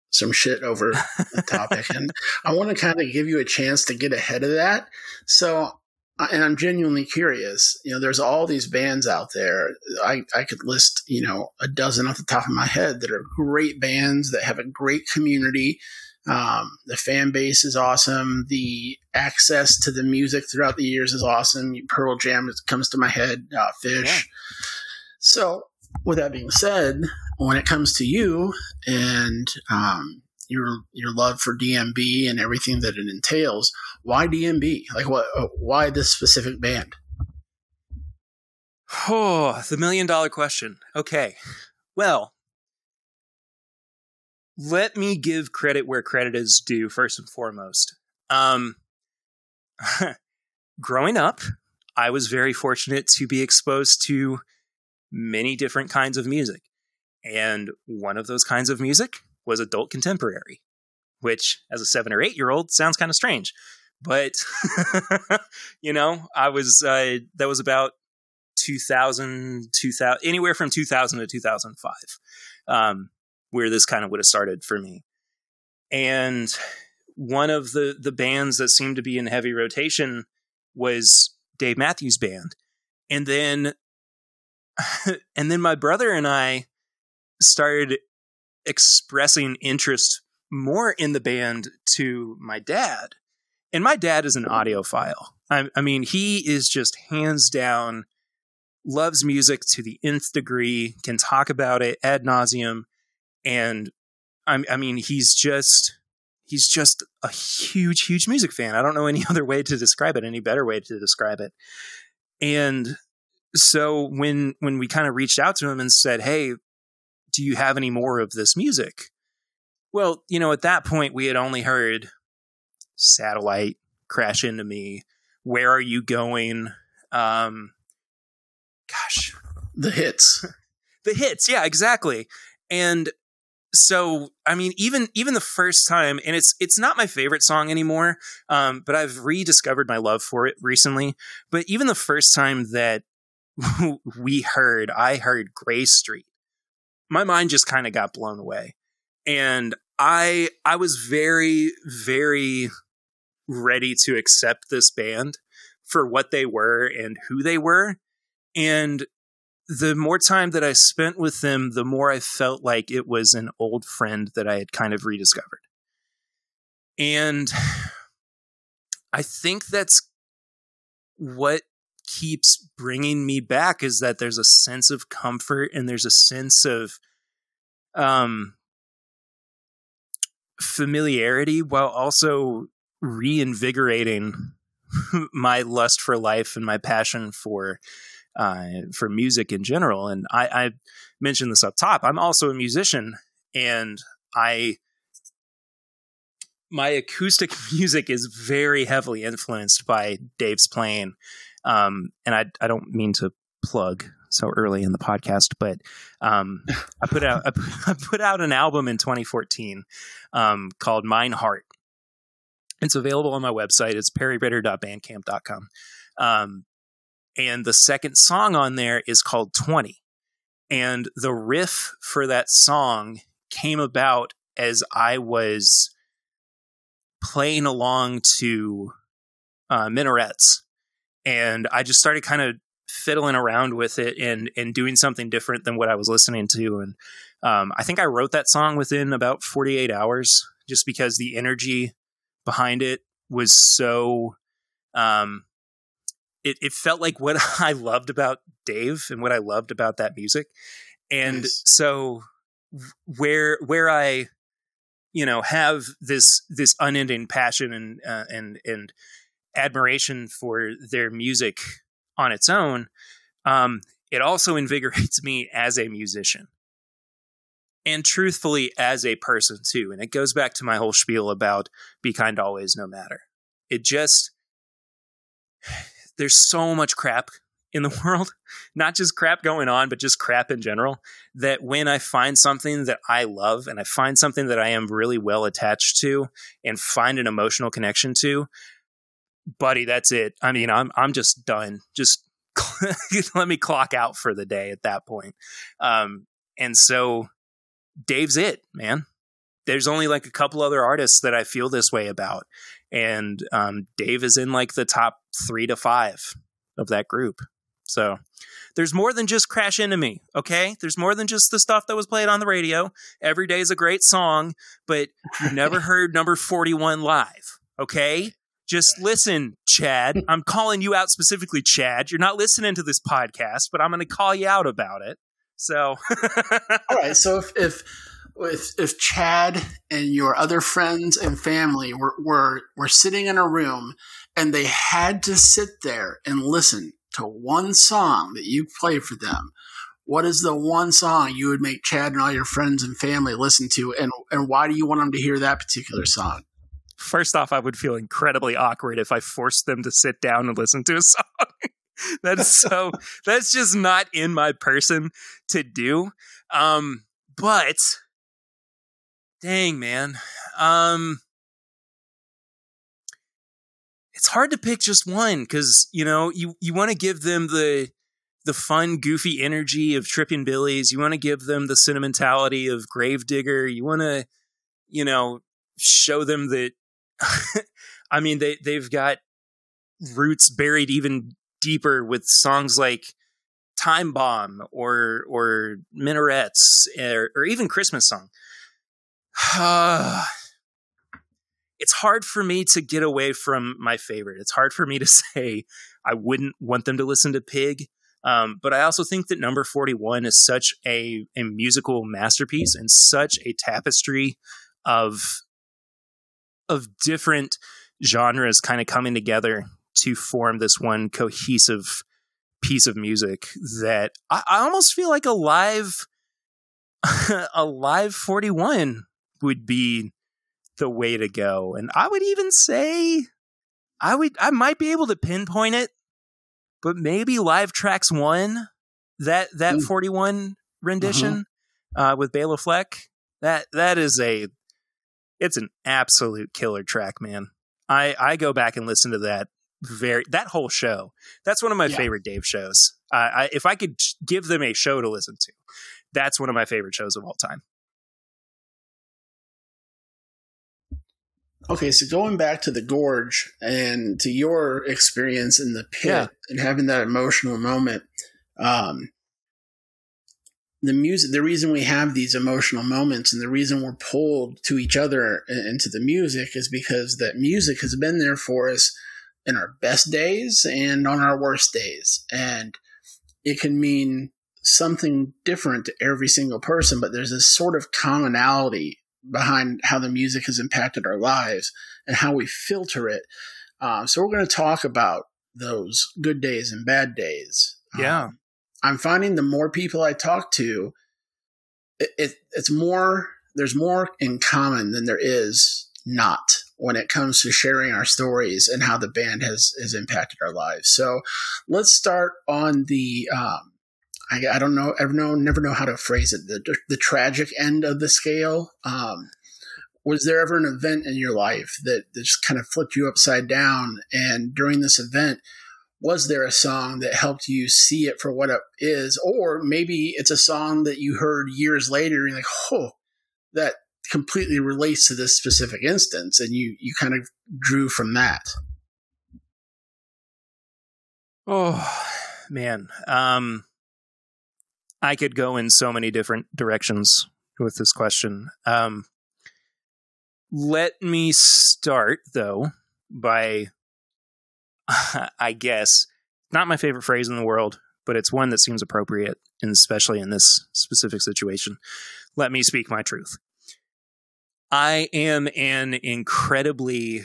some shit over the topic, and I want to kind of give you a chance to get ahead of that. So, and I'm genuinely curious. You know, there's all these bands out there. I I could list you know a dozen off the top of my head that are great bands that have a great community. Um, the fan base is awesome. The access to the music throughout the years is awesome. Pearl Jam comes to my head. Uh, Phish. Yeah. So, with that being said, when it comes to you and um, your your love for DMB and everything that it entails, why DMB? Like, what? Uh, why this specific band? Oh, the million dollar question. Okay. Well, let me give credit where credit is due first and foremost. Um growing up, I was very fortunate to be exposed to many different kinds of music. And one of those kinds of music was adult contemporary, which as a 7 or 8 year old sounds kind of strange. But you know, I was uh, that was about 2000, 2000 anywhere from 2000 to 2005 um, where this kind of would have started for me and one of the the bands that seemed to be in heavy rotation was dave matthews band and then and then my brother and i started expressing interest more in the band to my dad and my dad is an audiophile I, I mean he is just hands down loves music to the nth degree, can talk about it ad nauseum, and I, I mean, he's just he's just a huge, huge music fan. I don't know any other way to describe it, any better way to describe it. And so when when we kind of reached out to him and said, "Hey, do you have any more of this music?" Well, you know, at that point we had only heard "Satellite," "Crash Into Me," Where Are You Going? Um, gosh, the hits. the hits, yeah, exactly. And so I mean, even even the first time, and it's it's not my favorite song anymore, um, but I've rediscovered my love for it recently. But even the first time that we heard, I heard Gray Street, my mind just kind of got blown away, and I I was very very ready to accept this band for what they were and who they were, and the more time that I spent with them, the more I felt like it was an old friend that I had kind of rediscovered. And I think that's what keeps bringing me back is that there's a sense of comfort and there's a sense of um familiarity while also reinvigorating my lust for life and my passion for uh, for music in general. And I, I mentioned this up top. I'm also a musician, and I my acoustic music is very heavily influenced by Dave's playing. Um, and I I don't mean to plug so early in the podcast, but um, I put out I put out an album in 2014 um, called Mine Heart. It's available on my website. It's perryritter.bandcamp.com. Um, and the second song on there is called 20. And the riff for that song came about as I was playing along to uh, minarets. And I just started kind of fiddling around with it and and doing something different than what I was listening to. And um, I think I wrote that song within about 48 hours, just because the energy behind it was so um, it, it felt like what I loved about Dave and what I loved about that music. And nice. so where where I you know have this this unending passion and uh, and and admiration for their music on its own, um, it also invigorates me as a musician and truthfully as a person too. And it goes back to my whole spiel about be kind always, no matter. It just there's so much crap in the world, not just crap going on, but just crap in general. That when I find something that I love and I find something that I am really well attached to and find an emotional connection to, buddy, that's it. I mean, I'm I'm just done. Just let me clock out for the day at that point. Um, and so Dave's it, man. There's only like a couple other artists that I feel this way about and um, Dave is in like the top three to five of that group. So there's more than just Crash Into Me, okay? There's more than just the stuff that was played on the radio. Every day is a great song, but you've never heard number 41 live, okay? Just listen, Chad. I'm calling you out specifically, Chad. You're not listening to this podcast, but I'm going to call you out about it. So, all right. So if, if if if Chad and your other friends and family were, were were sitting in a room and they had to sit there and listen to one song that you play for them, what is the one song you would make Chad and all your friends and family listen to, and and why do you want them to hear that particular song? First off, I would feel incredibly awkward if I forced them to sit down and listen to a song. that's so that's just not in my person to do. Um, but Dang, man. Um it's hard to pick just one cuz you know, you you want to give them the the fun goofy energy of Tripping Billies, you want to give them the sentimentality of Gravedigger, you want to you know, show them that I mean they they've got roots buried even deeper with songs like Time Bomb or or Minarets or, or even Christmas song. it's hard for me to get away from my favorite. It's hard for me to say I wouldn't want them to listen to Pig. Um, but I also think that number 41 is such a, a musical masterpiece and such a tapestry of of different genres kind of coming together to form this one cohesive piece of music that I, I almost feel like a live a live 41 would be the way to go. And I would even say I would I might be able to pinpoint it, but maybe Live Trax One, that that mm. 41 rendition uh-huh. uh, with Bela Fleck. That that is a it's an absolute killer track, man. I I go back and listen to that very that whole show. That's one of my yeah. favorite Dave shows. Uh, I, if I could give them a show to listen to, that's one of my favorite shows of all time. Okay, so going back to the gorge and to your experience in the pit yeah. and having that emotional moment, um, the music, the reason we have these emotional moments and the reason we're pulled to each other and to the music is because that music has been there for us in our best days and on our worst days. And it can mean something different to every single person, but there's this sort of commonality behind how the music has impacted our lives and how we filter it. Um, so we're going to talk about those good days and bad days. Yeah. Um, I'm finding the more people I talk to, it, it, it's more, there's more in common than there is not when it comes to sharing our stories and how the band has, has impacted our lives. So let's start on the, um, I, I don't know, ever know, never know how to phrase it. The, the tragic end of the scale. Um, was there ever an event in your life that, that just kind of flipped you upside down? And during this event, was there a song that helped you see it for what it is? Or maybe it's a song that you heard years later and you're like, oh, that completely relates to this specific instance. And you, you kind of drew from that. Oh, man. Um, I could go in so many different directions with this question. Um, let me start though by, I guess, not my favorite phrase in the world, but it's one that seems appropriate, and especially in this specific situation. Let me speak my truth. I am an incredibly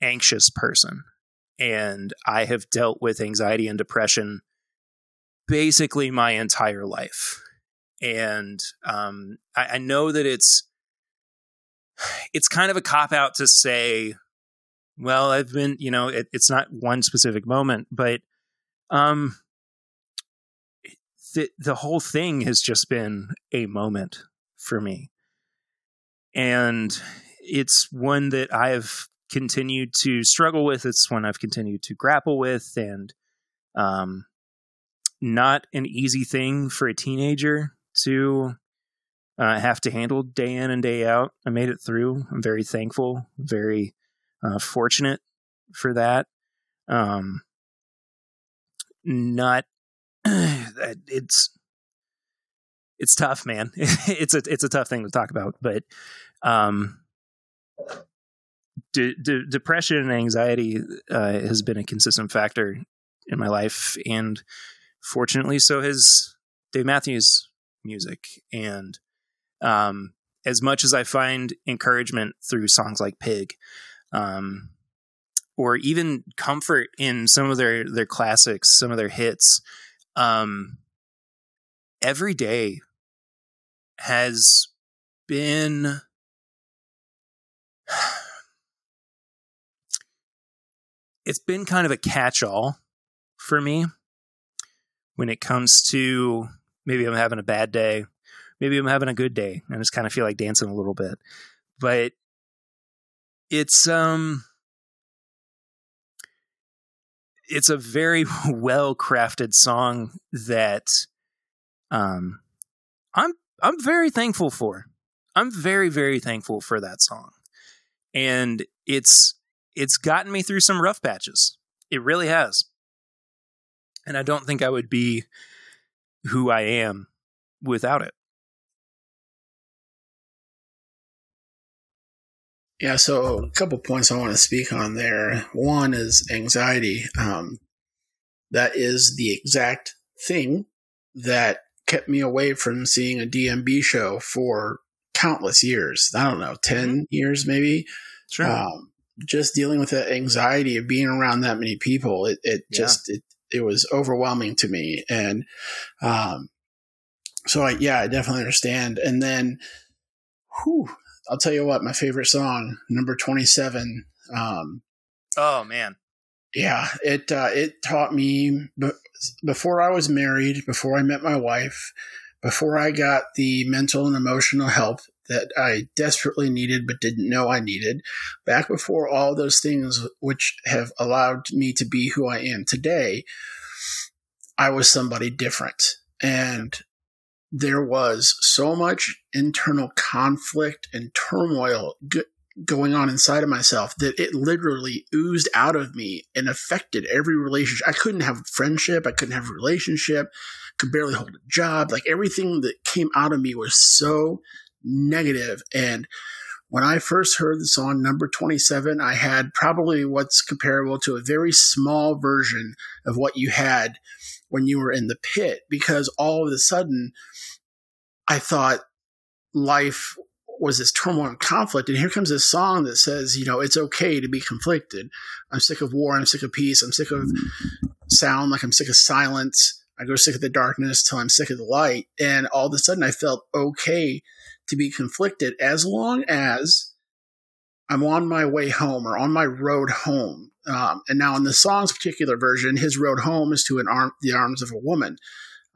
anxious person, and I have dealt with anxiety and depression basically my entire life. And um, I, I know that it's it's kind of a cop out to say, well, I've been, you know, it, it's not one specific moment, but um, the the whole thing has just been a moment for me, and it's one that I've continued to struggle with. It's one I've continued to grapple with, and um, not an easy thing for a teenager to uh, have to handle day in and day out. I made it through. I'm very thankful, very uh, fortunate for that. Um, not it's it's tough, man. it's a it's a tough thing to talk about, but um, de- de- depression and anxiety uh, has been a consistent factor in my life, and fortunately, so has Dave Matthews music. And um, as much as I find encouragement through songs like Pig, um, or even comfort in some of their their classics, some of their hits, um, every day has been it's been kind of a catch-all for me when it comes to maybe I'm having a bad day, maybe I'm having a good day, I just kind of feel like dancing a little bit. But it's um it's a very well crafted song that um I'm I'm very thankful for. I'm very very thankful for that song. And it's it's gotten me through some rough patches. It really has and I don't think I would be who I am without it. Yeah, so a couple points I want to speak on there. One is anxiety. Um, that is the exact thing that kept me away from seeing a DMB show for countless years. I don't know, 10 mm-hmm. years maybe. Sure. Um, just dealing with the anxiety of being around that many people, it, it yeah. just, it, it was overwhelming to me. And, um, so I, yeah, I definitely understand. And then, whew, I'll tell you what, my favorite song, number 27, um, Oh man. Yeah, it uh, it taught me b- before I was married, before I met my wife, before I got the mental and emotional help that I desperately needed but didn't know I needed, back before all those things which have allowed me to be who I am today, I was somebody different. And there was so much internal conflict and turmoil going on inside of myself that it literally oozed out of me and affected every relationship. I couldn't have friendship, I couldn't have a relationship, could barely hold a job. Like everything that came out of me was so negative. And when I first heard the song number 27, I had probably what's comparable to a very small version of what you had when you were in the pit because all of a sudden I thought life was this turmoil and conflict. And here comes this song that says, you know, it's okay to be conflicted. I'm sick of war. I'm sick of peace. I'm sick of sound. Like I'm sick of silence. I go sick of the darkness till I'm sick of the light. And all of a sudden I felt okay to be conflicted as long as I'm on my way home or on my road home. Um, and now in the song's particular version, his road home is to an arm, the arms of a woman.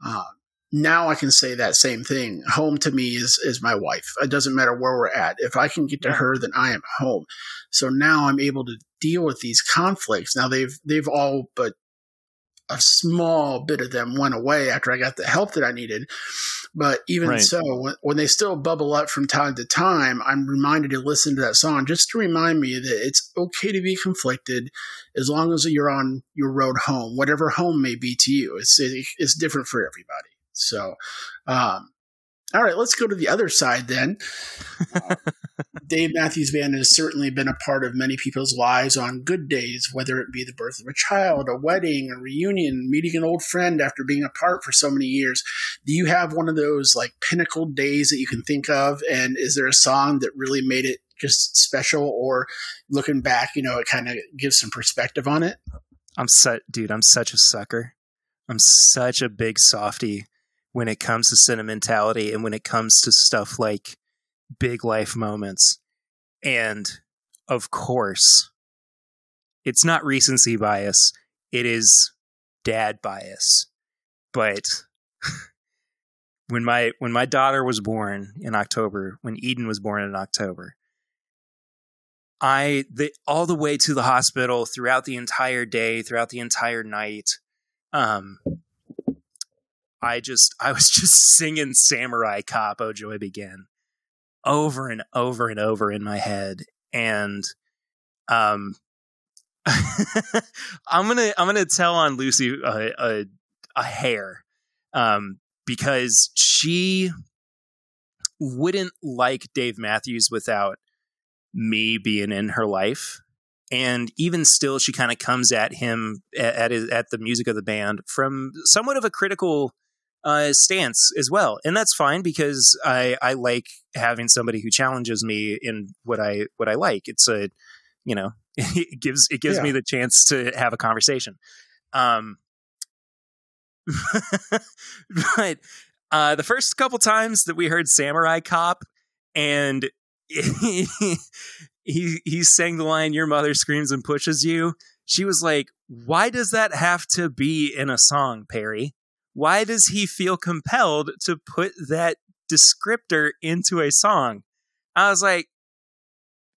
Uh, now I can say that same thing. Home to me is is my wife. It doesn't matter where we're at. If I can get to her, then I am home. So now I'm able to deal with these conflicts. Now they've they've all but a small bit of them went away after I got the help that I needed. But even right. so, when, when, they still bubble up from time to time, I'm reminded to listen to that song just to remind me that it's okay to be conflicted as long as you're on your road home, whatever home may be to you. It's, it's different for everybody. So, um, all right, let's go to the other side then. Uh, Dave Matthews Band has certainly been a part of many people's lives on good days, whether it be the birth of a child, a wedding, a reunion, meeting an old friend after being apart for so many years. Do you have one of those like pinnacle days that you can think of? And is there a song that really made it just special, or looking back, you know, it kind of gives some perspective on it? I'm such, dude. I'm such a sucker. I'm such a big softy when it comes to sentimentality and when it comes to stuff like big life moments. And of course, it's not recency bias, it is dad bias. But when my when my daughter was born in October, when Eden was born in October, I the all the way to the hospital throughout the entire day, throughout the entire night, um, I just I was just singing Samurai Cop Oh Joy Begin over and over and over in my head. And um I'm gonna I'm gonna tell on Lucy a a, a hair um because she wouldn't like Dave Matthews without me being in her life. And even still she kind of comes at him at, at, at the music of the band from somewhat of a critical uh, stance as well, and that's fine because I I like having somebody who challenges me in what I what I like. It's a you know it gives it gives yeah. me the chance to have a conversation. Um, but uh, the first couple times that we heard Samurai Cop, and he, he he sang the line "Your mother screams and pushes you." She was like, "Why does that have to be in a song, Perry?" Why does he feel compelled to put that descriptor into a song? I was like,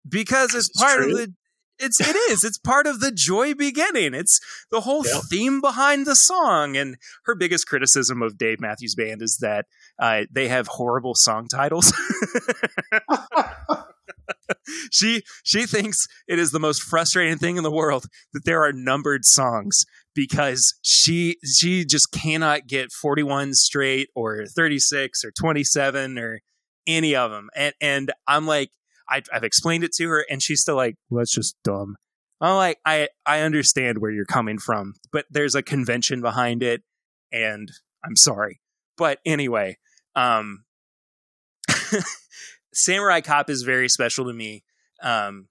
because it's, it's part true. of the it's it is it's part of the joy beginning it's the whole yeah. theme behind the song and her biggest criticism of dave matthews band is that uh, they have horrible song titles she she thinks it is the most frustrating thing in the world that there are numbered songs because she she just cannot get 41 straight or 36 or 27 or any of them and and I'm like I, I've explained it to her and she's still like well, that's just dumb. I'm like I I understand where you're coming from but there's a convention behind it and I'm sorry. But anyway um Samurai Cop is very special to me, um,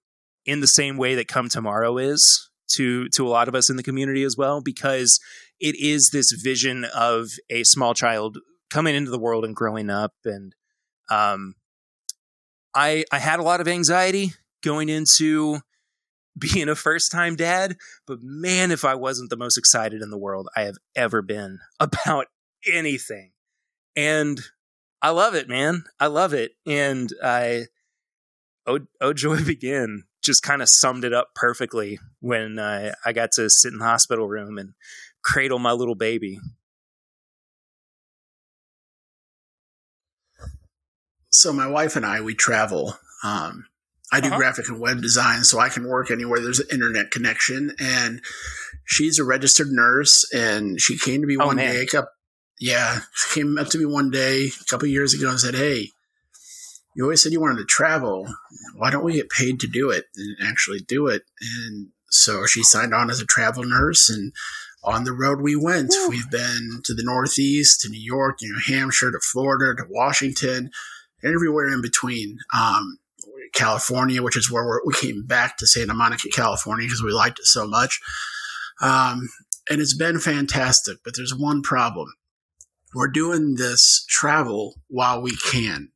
in the same way that Come Tomorrow is to to a lot of us in the community as well, because it is this vision of a small child coming into the world and growing up, and um, I I had a lot of anxiety going into being a first time dad, but man, if I wasn't the most excited in the world I have ever been about anything. And I love it, man. I love it. And I, oh, oh joy begin just kind of summed it up perfectly when uh, I got to sit in the hospital room and cradle my little baby. So my wife and I, we travel. Um, I do uh-huh. graphic and web design, so I can work anywhere there's an internet connection. And she's a registered nurse, and she came to me oh, one man. day. A couple, yeah, she came up to me one day a couple years ago and said, "Hey, you always said you wanted to travel. Why don't we get paid to do it and actually do it?" And so she signed on as a travel nurse, and on the road we went. Ooh. We've been to the Northeast, to New York, to New Hampshire, to Florida, to Washington, everywhere in between. Um, California, which is where we came back to Santa Monica, California, because we liked it so much. Um, and it's been fantastic, but there's one problem. We're doing this travel while we can.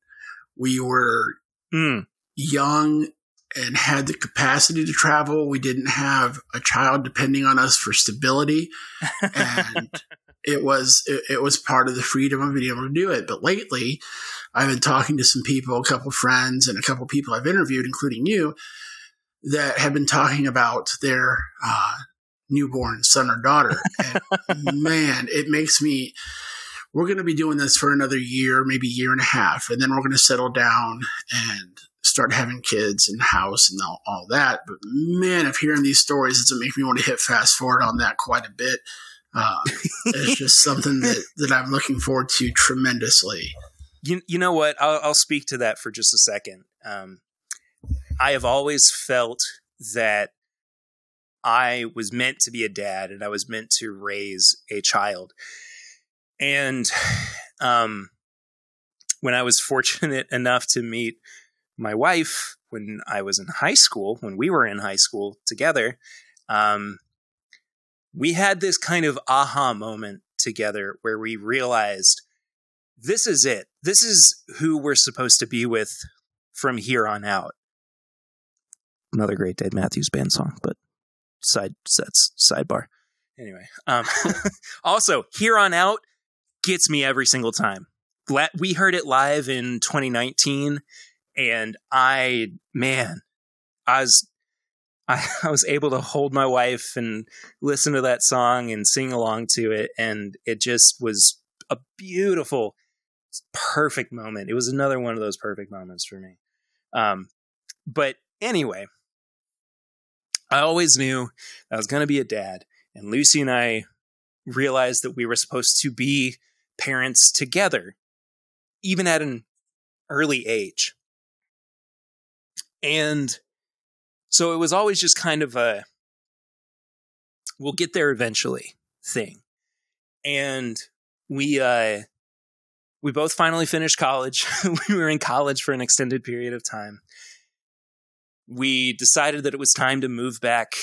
We were mm. young and had the capacity to travel. We didn't have a child depending on us for stability. And it was it, it, was part of the freedom of being able to do it. But lately, I've been talking to some people, a couple friends, and a couple people I've interviewed, including you, that have been talking about their uh, newborn son or daughter. And man, it makes me. We're going to be doing this for another year, maybe year and a half, and then we're going to settle down and start having kids and house and all, all that. But man, if hearing these stories, it's going to make me want to hit fast forward on that quite a bit. Uh, it's just something that, that I'm looking forward to tremendously. You, you know what? I'll, I'll speak to that for just a second. Um, I have always felt that I was meant to be a dad and I was meant to raise a child. And um, when I was fortunate enough to meet my wife when I was in high school, when we were in high school together, um, we had this kind of aha moment together where we realized this is it. This is who we're supposed to be with from here on out. Another great Dave Matthews Band song, but side sets sidebar. Anyway, um, also here on out gets me every single time. We heard it live in 2019, and I man, I was I, I was able to hold my wife and listen to that song and sing along to it, and it just was a beautiful, perfect moment. It was another one of those perfect moments for me. Um, but anyway, I always knew I was going to be a dad, and Lucy and I realized that we were supposed to be parents together, even at an early age. And so it was always just kind of a we'll get there eventually thing. And we uh we both finally finished college. we were in college for an extended period of time. We decided that it was time to move back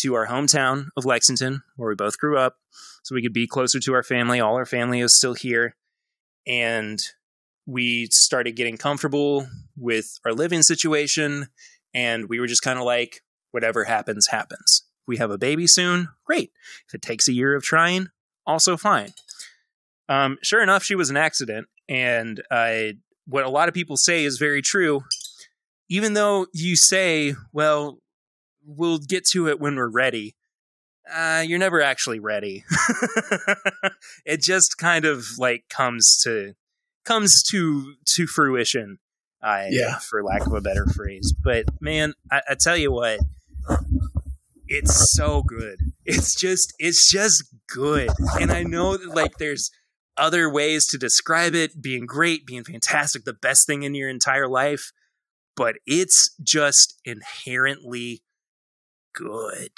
to our hometown of Lexington, where we both grew up, so we could be closer to our family. All our family is still here. And we started getting comfortable with our living situation and we were just kind of like, whatever happens, happens. We have a baby soon. Great. If it takes a year of trying, also fine. Um, sure enough, she was an accident. And I, what a lot of people say is very true. Even though you say, well, we'll get to it when we're ready, uh, you're never actually ready. it just kind of like comes to comes to to fruition I, yeah. for lack of a better phrase. But man, I, I tell you what, it's so good. It's just, it's just good. And I know that like there's other ways to describe it being great, being fantastic, the best thing in your entire life, but it's just inherently good.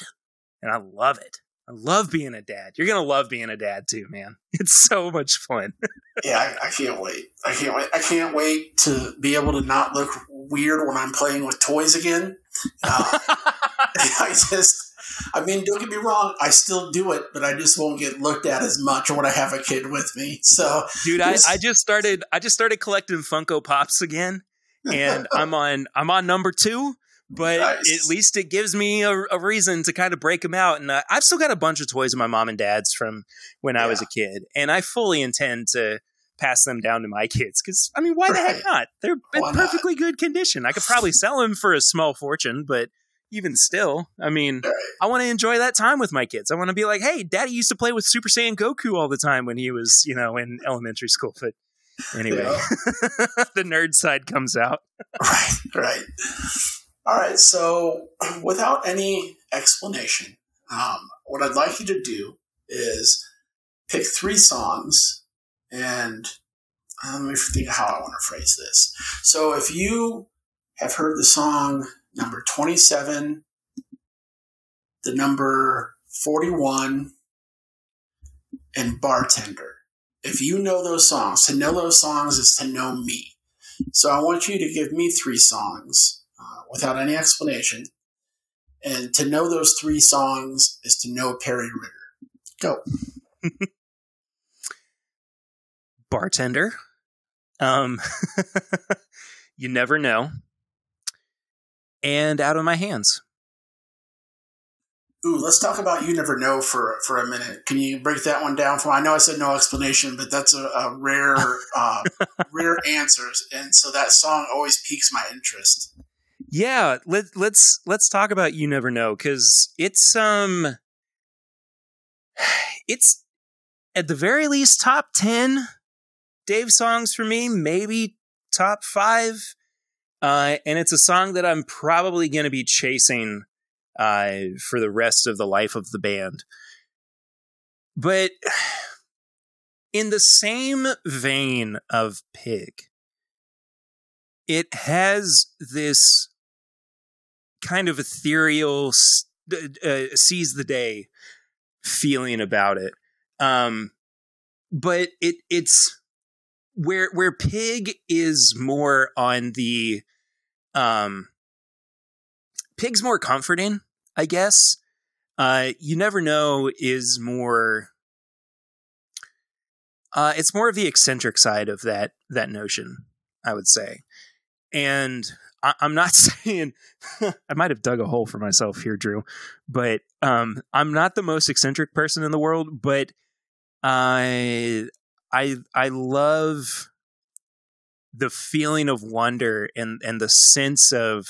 And I love it. I love being a dad. You're gonna love being a dad too, man. It's so much fun. yeah, I, I, can't wait. I can't wait. I can't wait to be able to not look weird when I'm playing with toys again. Uh, I just, I mean, don't get me wrong. I still do it, but I just won't get looked at as much when I have a kid with me. So, dude, I, I just started. I just started collecting Funko Pops again, and I'm on. I'm on number two but nice. at least it gives me a, a, reason to kind of break them out. And uh, I've still got a bunch of toys of my mom and dad's from when yeah. I was a kid, and I fully intend to pass them down to my kids because I mean, why right. the heck not? They're in perfectly good condition. I could probably sell them for a small fortune, but even still, I mean, right. I want to enjoy that time with my kids. I want to be like, hey, Daddy used to play with Super Saiyan Goku all the time when he was, you know, in elementary school. But anyway, yeah. the nerd side comes out. right, right. All right. So, without any explanation, um, what I'd like you to do is pick three songs and uh, let me think of how I want to phrase this. So, if you have heard the song number 27, the number 41, and Bartender, if you know those songs, to know those songs is to know me. So, I want you to give me three songs without any explanation. And to know those three songs is to know Perry Ritter. Go. Bartender. Um, you never know. And out of my hands. Ooh, let's talk about you never know for for a minute. Can you break that one down for me? I know I said no explanation, but that's a, a rare uh, rare answers, and so that song always piques my interest. Yeah, let, let's let's talk about you never know because it's um it's at the very least top ten Dave songs for me, maybe top five. Uh, and it's a song that I'm probably going to be chasing uh, for the rest of the life of the band. But in the same vein of Pig, it has this kind of ethereal, uh, seize the day feeling about it. Um, but it it's where where Pig is more on the um Pig's more comforting, I guess. Uh you never know is more uh it's more of the eccentric side of that that notion, I would say. And I, am not saying I might have dug a hole for myself here, Drew, but um I'm not the most eccentric person in the world, but I I I love the feeling of wonder and and the sense of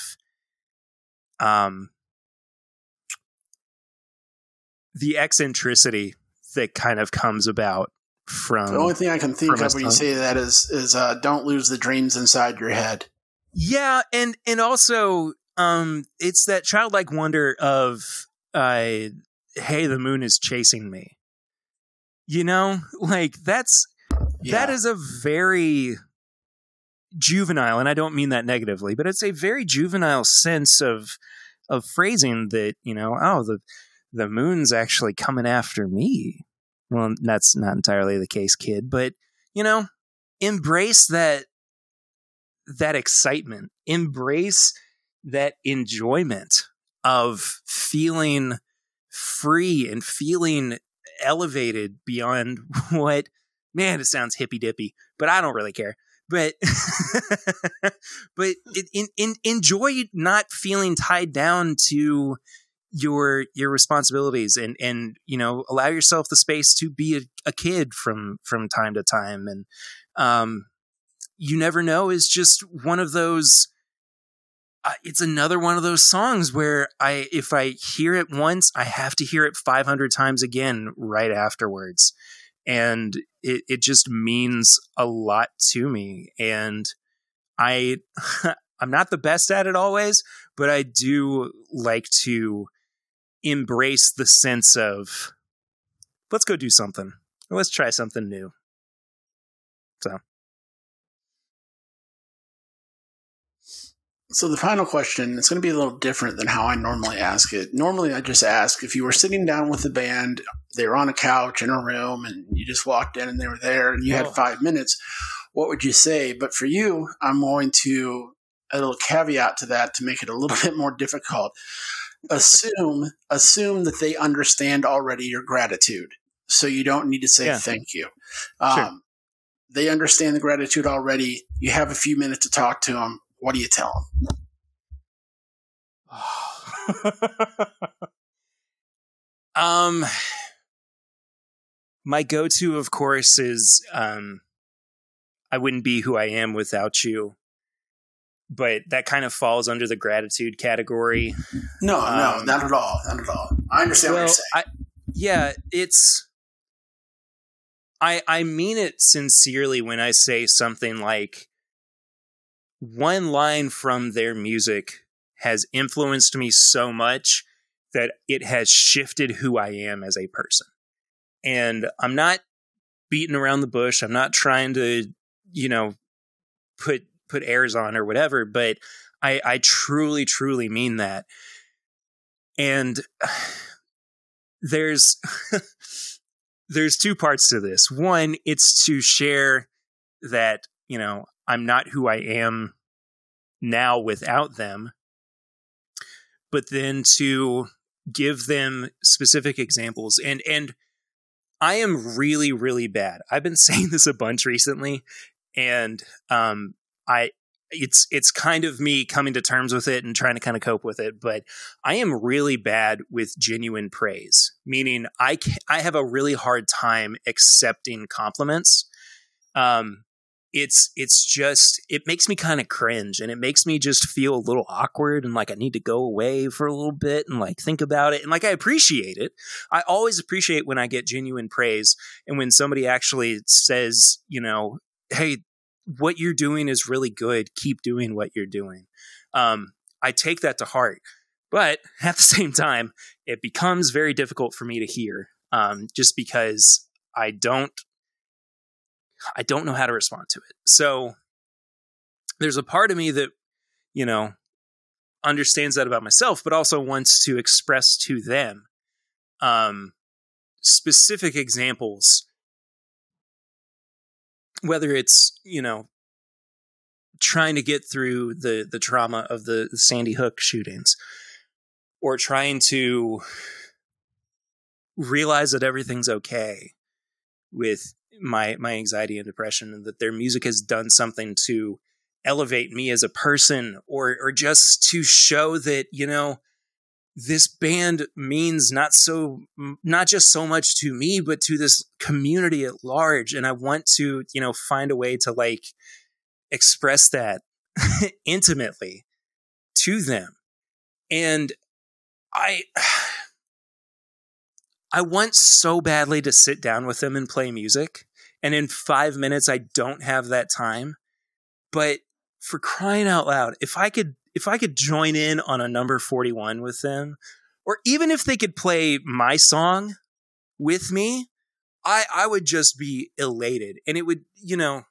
um the eccentricity that kind of comes about from the only thing I can think of when you say that is is uh, don't lose the dreams inside your head. Yeah, and and also um it's that childlike wonder of uh hey the moon is chasing me. You know, like that's yeah. that is a very juvenile, and I don't mean that negatively, but it's a very juvenile sense of of phrasing that you know, oh the the moon's actually coming after me. Well, that's not entirely the case, kid, but you know, embrace that that excitement, embrace that enjoyment of feeling free and feeling elevated beyond what man, it sounds hippy dippy, but I don't really care. But but in, in, enjoy not feeling tied down to your your responsibilities and and you know allow yourself the space to be a, a kid from from time to time and um you never know is just one of those uh, it's another one of those songs where I if I hear it once I have to hear it 500 times again right afterwards. And it, it just means a lot to me. And i i'm not the best at it always but i do like to embrace the sense of let's go do something. Let's try something new. So So the final question, it's going to be a little different than how I normally ask it. Normally I just ask if you were sitting down with the band, they were on a couch in a room and you just walked in and they were there and you had 5 minutes, what would you say? But for you, I'm going to a little caveat to that to make it a little bit more difficult. Assume assume that they understand already your gratitude. So you don't need to say yeah. thank you. Um, sure. They understand the gratitude already. You have a few minutes to talk to them what do you tell them? um, my go-to, of course, is um, I wouldn't be who I am without you. But that kind of falls under the gratitude category. No, um, no, not at all. Not at all. I understand well, what you're saying. I, yeah, it's. I I mean it sincerely when I say something like one line from their music has influenced me so much that it has shifted who I am as a person. And I'm not beating around the bush. I'm not trying to, you know, put put airs on or whatever, but I I truly truly mean that. And there's there's two parts to this. One, it's to share that, you know, I'm not who I am now without them, but then to give them specific examples and and I am really really bad. I've been saying this a bunch recently and um I it's it's kind of me coming to terms with it and trying to kind of cope with it but i am really bad with genuine praise meaning i can, i have a really hard time accepting compliments um it's it's just it makes me kind of cringe and it makes me just feel a little awkward and like I need to go away for a little bit and like think about it and like I appreciate it. I always appreciate when I get genuine praise and when somebody actually says, you know, hey, what you're doing is really good. Keep doing what you're doing. Um, I take that to heart, but at the same time, it becomes very difficult for me to hear um, just because I don't I don't know how to respond to it. So there's a part of me that, you know, understands that about myself, but also wants to express to them um, specific examples, whether it's, you know, trying to get through the, the trauma of the, the Sandy Hook shootings or trying to realize that everything's okay with my my anxiety and depression and that their music has done something to elevate me as a person or or just to show that you know this band means not so not just so much to me but to this community at large. And i want to you know find a way to like express that intimately to them. And i I want so badly to sit down with them and play music. And in five minutes, I don't have that time. But for crying out loud, if I could, if I could join in on a number 41 with them, or even if they could play my song with me, I, I would just be elated. And it would, you know,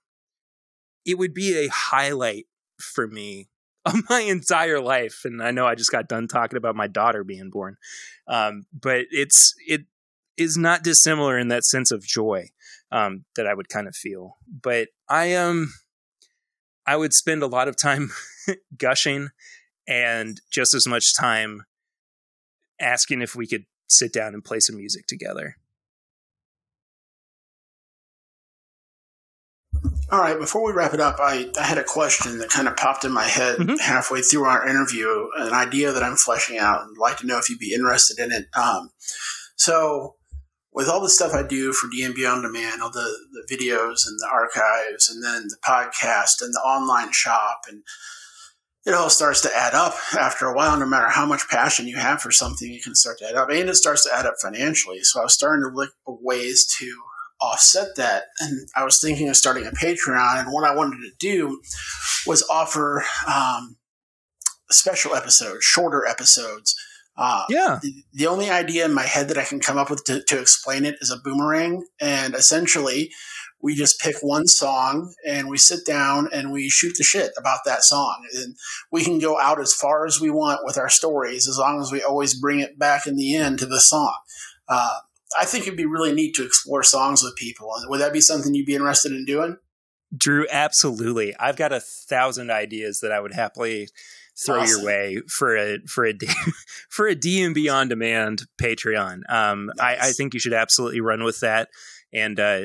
it would be a highlight for me of my entire life. And I know I just got done talking about my daughter being born. Um, but it's, it, is not dissimilar in that sense of joy um, that I would kind of feel. But I um I would spend a lot of time gushing and just as much time asking if we could sit down and play some music together. All right, before we wrap it up, I, I had a question that kind of popped in my head mm-hmm. halfway through our interview, an idea that I'm fleshing out and like to know if you'd be interested in it. Um, so, with all the stuff I do for DMB on demand, all the, the videos and the archives, and then the podcast and the online shop, and it all starts to add up after a while. No matter how much passion you have for something, it can start to add up, and it starts to add up financially. So I was starting to look for ways to offset that, and I was thinking of starting a Patreon. And what I wanted to do was offer um, special episodes, shorter episodes uh, yeah. The, the, only idea in my head that I can come up with to, to explain it is a boomerang. And essentially, we just pick one song and we sit down and we shoot the shit about that song. And we can go out as far as we want with our stories as long as we always bring it back in the end to the song. Uh, I think it'd be really neat to explore songs with people. Would that be something you'd be interested in doing? Drew, absolutely. I've got a thousand ideas that I would happily throw awesome. your way for a for a for a DMB on demand Patreon. Um, nice. I, I, think you should absolutely run with that, and uh,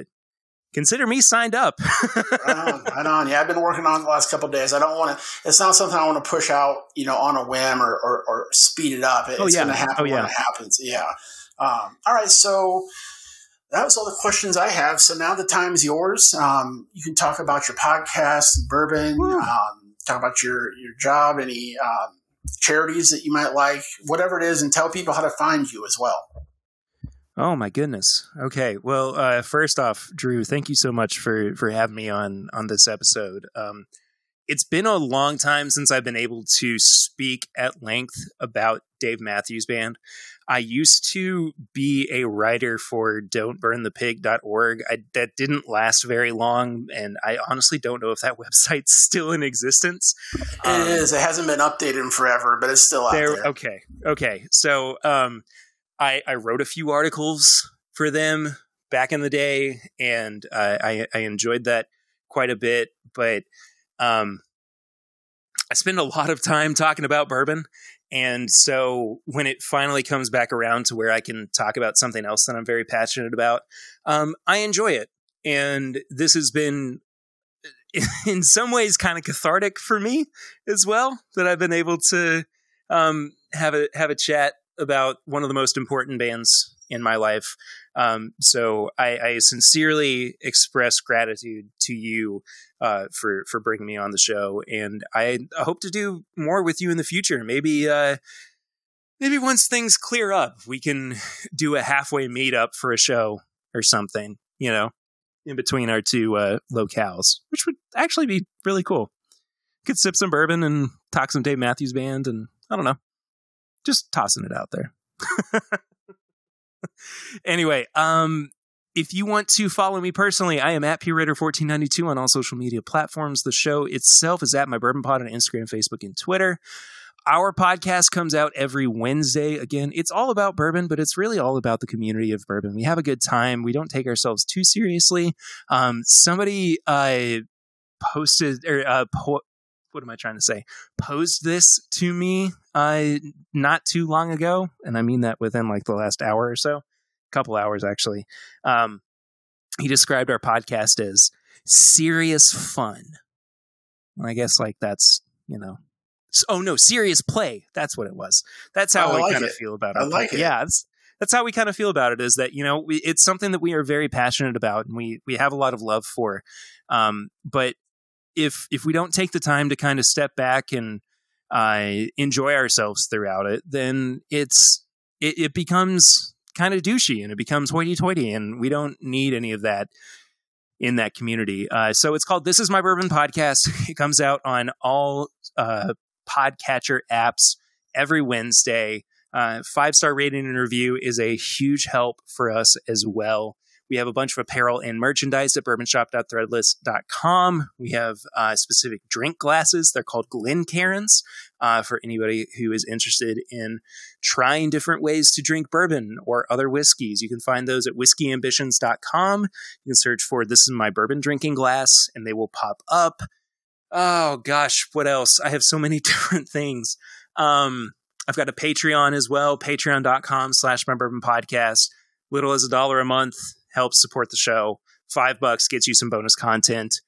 consider me signed up. right on, right on. Yeah, I've been working on it the last couple days. I don't want to. It's not something I want to push out, you know, on a whim or or, or speed it up. It, oh, it's yeah. going to happen oh, yeah. when it happens. Yeah. Um, all right, so that was all the questions I have. So now the time's yours. Um, you can talk about your podcast, bourbon. Um, talk about your your job, any um, charities that you might like, whatever it is, and tell people how to find you as well. Oh my goodness. Okay. Well, uh, first off, Drew, thank you so much for for having me on on this episode. Um, it's been a long time since I've been able to speak at length about Dave Matthews Band. I used to be a writer for don'tburnthepig.org. I, that didn't last very long, and I honestly don't know if that website's still in existence. It um, is. It hasn't been updated in forever, but it's still out there. there. Okay. Okay. So, um, I, I wrote a few articles for them back in the day, and uh, I, I enjoyed that quite a bit. But um, I spend a lot of time talking about bourbon, and so when it finally comes back around to where I can talk about something else that I'm very passionate about, um, I enjoy it. And this has been, in some ways, kind of cathartic for me as well. That I've been able to um, have a have a chat about one of the most important bands in my life. Um, so I, I, sincerely express gratitude to you uh, for for bringing me on the show, and I hope to do more with you in the future. Maybe uh, maybe once things clear up, we can do a halfway meetup for a show or something. You know, in between our two uh, locales, which would actually be really cool. Could sip some bourbon and talk some Dave Matthews Band, and I don't know just tossing it out there. anyway, um, if you want to follow me personally, I am at PRitter1492 on all social media platforms. The show itself is at My Bourbon Pod on Instagram, Facebook, and Twitter. Our podcast comes out every Wednesday. Again, it's all about bourbon, but it's really all about the community of bourbon. We have a good time. We don't take ourselves too seriously. Um, somebody uh, posted or uh, po- what am I trying to say? Posed this to me uh, not too long ago, and I mean that within like the last hour or so, a couple hours actually. Um, he described our podcast as serious fun. I guess like that's you know, oh no, serious play. That's what it was. That's how oh, I like kind it. of feel about it. I like it. Yeah, that's that's how we kind of feel about it. Is that you know we, it's something that we are very passionate about and we we have a lot of love for. Um, but if if we don't take the time to kind of step back and uh, enjoy ourselves throughout it, then it's it, it becomes kind of douchey and it becomes hoity-toity, and we don't need any of that in that community. Uh, so it's called "This Is My Bourbon" podcast. It comes out on all uh, podcatcher apps every Wednesday. Uh, five star rating and review is a huge help for us as well. We have a bunch of apparel and merchandise at bourbonshop.threadless.com. We have uh, specific drink glasses. They're called Glencairns uh, for anybody who is interested in trying different ways to drink bourbon or other whiskeys. You can find those at whiskeyambitions.com. You can search for This is My Bourbon Drinking Glass and they will pop up. Oh gosh, what else? I have so many different things. Um, I've got a Patreon as well, patreon.com slash my bourbon podcast. Little as a dollar a month helps support the show. Five bucks gets you some bonus content.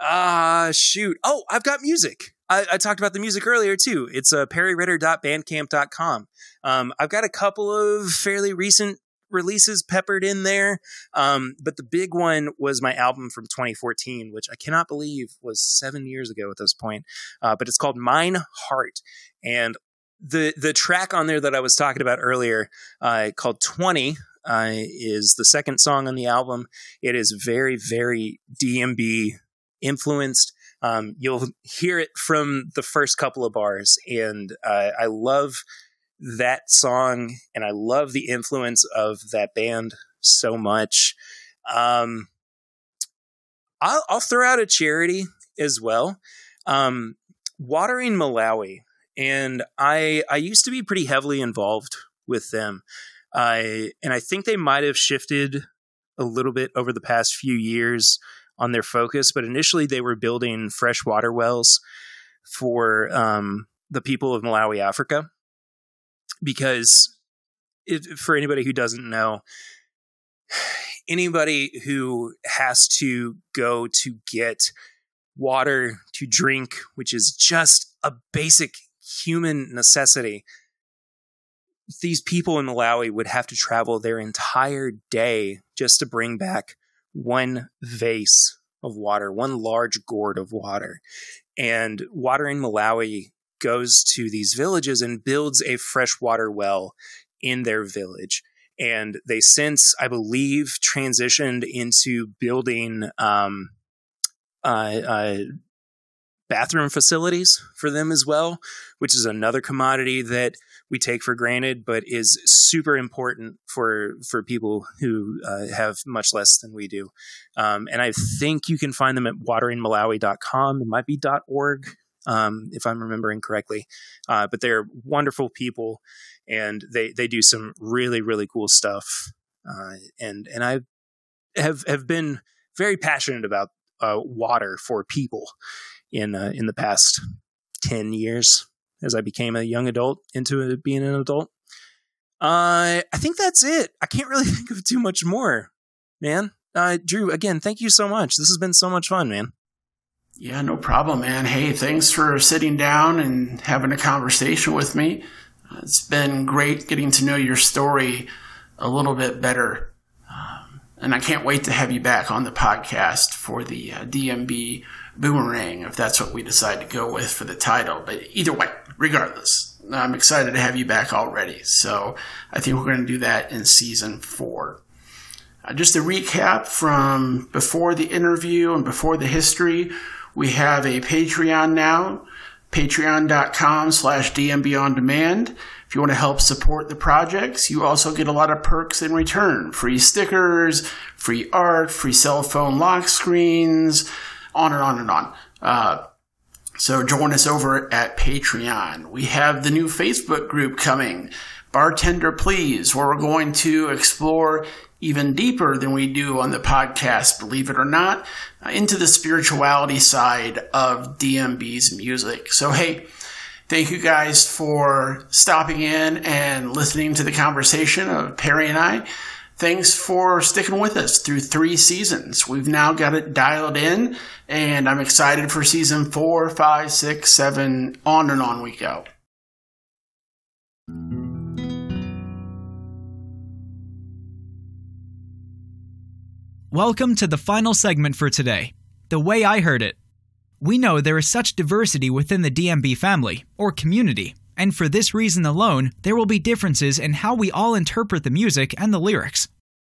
Ah, uh, shoot. Oh, I've got music. I, I, talked about the music earlier too. It's uh, perryritter.bandcamp.com. Um, I've got a couple of fairly recent releases peppered in there. Um, but the big one was my album from 2014, which I cannot believe was seven years ago at this point. Uh, but it's called Mine Heart. And the the track on there that I was talking about earlier, uh, called 20, uh, is the second song on the album. It is very, very DMB influenced. Um, you'll hear it from the first couple of bars, and uh, I love that song, and I love the influence of that band so much. Um, I'll, I'll, throw out a charity as well. Um, Watering Malawi, and I I used to be pretty heavily involved with them. Uh, and I think they might have shifted a little bit over the past few years on their focus, but initially they were building fresh water wells for um, the people of Malawi, Africa. Because it, for anybody who doesn't know, anybody who has to go to get water to drink, which is just a basic human necessity, these people in Malawi would have to travel their entire day just to bring back one vase of water, one large gourd of water. And water in Malawi goes to these villages and builds a freshwater well in their village. And they since, I believe, transitioned into building um, uh, uh, bathroom facilities for them as well, which is another commodity that we take for granted, but is super important for for people who uh, have much less than we do. Um, and I think you can find them at wateringmalawi.com. It might be .org um, if I'm remembering correctly. Uh, but they're wonderful people, and they they do some really really cool stuff. Uh, and and I have have been very passionate about uh, water for people in uh, in the past ten years as I became a young adult into being an adult. Uh, I think that's it. I can't really think of too much more, man. Uh, Drew, again, thank you so much. This has been so much fun, man. Yeah, no problem, man. Hey, thanks for sitting down and having a conversation with me. It's been great getting to know your story a little bit better. Um, and I can't wait to have you back on the podcast for the uh, DMB Boomerang, if that's what we decide to go with for the title. But either way, regardless, I'm excited to have you back already. So I think we're going to do that in season four. Uh, just a recap from before the interview and before the history. We have a Patreon now, patreon.com slash DMB on demand. If you want to help support the projects, you also get a lot of perks in return. Free stickers, free art, free cell phone lock screens, on and on and on. Uh, so join us over at Patreon. We have the new Facebook group coming, Bartender Please, where we're going to explore even deeper than we do on the podcast, believe it or not, uh, into the spirituality side of DMB's music. So, hey, thank you guys for stopping in and listening to the conversation of Perry and I. Thanks for sticking with us through three seasons. We've now got it dialed in, and I'm excited for season four, five, six, seven, on and on we go. Welcome to the final segment for today The Way I Heard It. We know there is such diversity within the DMB family, or community, and for this reason alone, there will be differences in how we all interpret the music and the lyrics.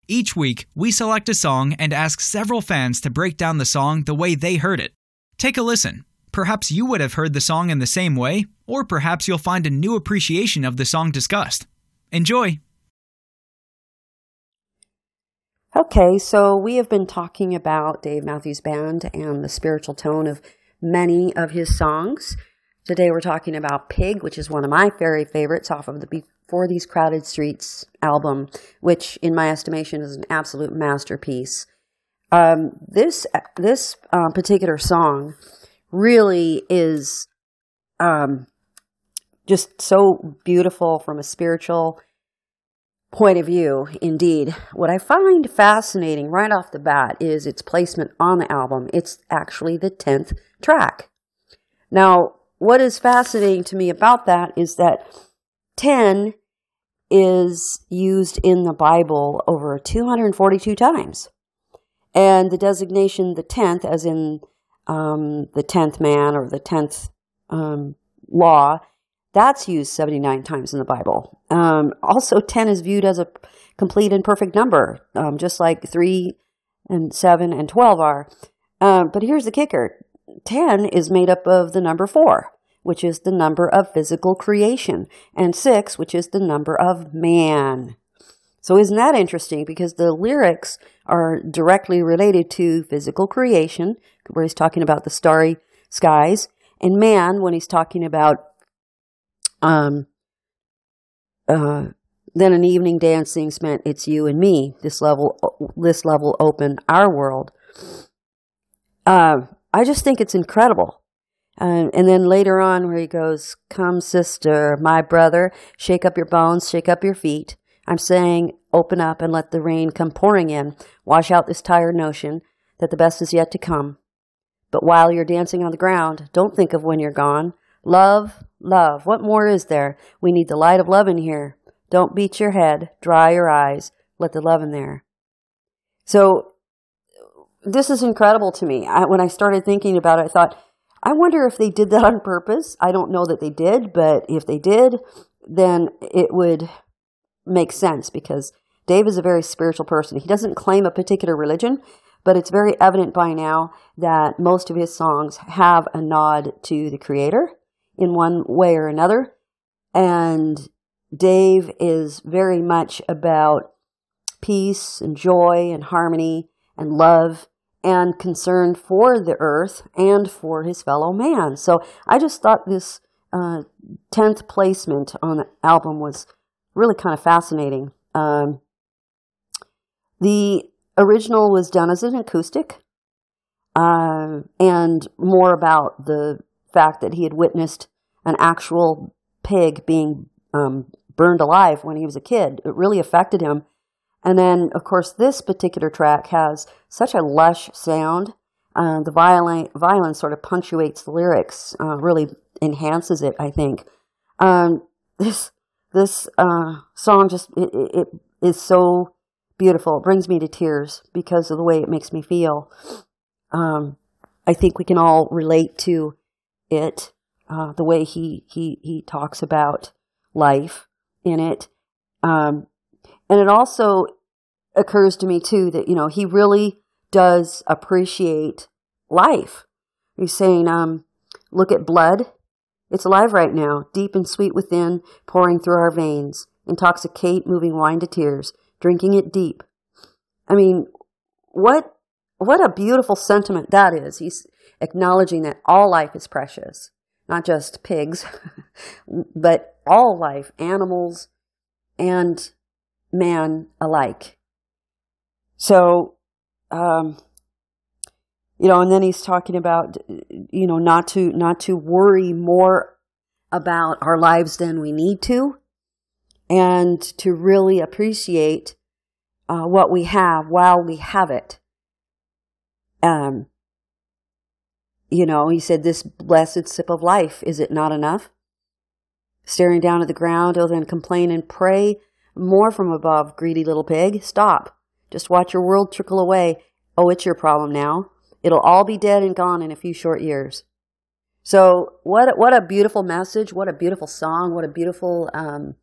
Each week, we select a song and ask several fans to break down the song the way they heard it. Take a listen. Perhaps you would have heard the song in the same way, or perhaps you'll find a new appreciation of the song discussed. Enjoy! Okay, so we have been talking about Dave Matthews Band and the spiritual tone of many of his songs. Today we're talking about Pig, which is one of my very favorites off of the Before These Crowded Streets album, which in my estimation is an absolute masterpiece. Um, this this um, particular song really is um, just so beautiful from a spiritual point of view, indeed. What I find fascinating right off the bat is its placement on the album. It's actually the 10th track. Now, what is fascinating to me about that is that 10 is used in the Bible over 242 times. And the designation the 10th, as in um, the 10th man or the 10th um, law, that's used 79 times in the Bible. Um, also, 10 is viewed as a complete and perfect number, um, just like 3 and 7 and 12 are. Um, but here's the kicker 10 is made up of the number 4, which is the number of physical creation, and 6, which is the number of man. So, isn't that interesting? Because the lyrics are directly related to physical creation, where he's talking about the starry skies, and man, when he's talking about um, uh, then an evening dancing spent it's you and me. This level, this level open our world. Uh, I just think it's incredible. And then later on, where he goes, "Come, sister, my brother, shake up your bones, shake up your feet. I'm saying open up and let the rain come pouring in. Wash out this tired notion that the best is yet to come. But while you're dancing on the ground, don't think of when you're gone. Love, love. What more is there? We need the light of love in here. Don't beat your head. Dry your eyes. Let the love in there. So this is incredible to me. I, when I started thinking about it, I thought, I wonder if they did that on purpose. I don't know that they did, but if they did, then it would make sense because Dave is a very spiritual person. He doesn't claim a particular religion, but it's very evident by now that most of his songs have a nod to the creator in one way or another. And Dave is very much about peace and joy and harmony and love and concern for the earth and for his fellow man. So I just thought this uh, 10th placement on the album was really kind of fascinating. Um, the original was done as an acoustic uh, and more about the fact that he had witnessed an actual pig being um, burned alive when he was a kid. It really affected him. And then, of course, this particular track has such a lush sound. Uh, the violin, violin sort of punctuates the lyrics, uh, really enhances it, I think. Um, this this uh, song just it, it is so beautiful. It brings me to tears because of the way it makes me feel. Um, I think we can all relate to it, uh, the way he he he talks about life in it. Um, and it also occurs to me too that, you know, he really does appreciate life. He's saying, um, look at blood. It's alive right now, deep and sweet within, pouring through our veins. Intoxicate, moving wine to tears, drinking it deep. I mean, what, what a beautiful sentiment that is. He's acknowledging that all life is precious, not just pigs, but all life, animals, and man alike. So, um, you know, and then he's talking about, you know, not to not to worry more about our lives than we need to, and to really appreciate uh, what we have while we have it. Um, you know, he said, "This blessed sip of life is it not enough?" Staring down at the ground, he'll then complain and pray more from above, greedy little pig. Stop. Just watch your world trickle away. Oh, it's your problem now. It'll all be dead and gone in a few short years. So what what a beautiful message! What a beautiful song! What a beautiful um,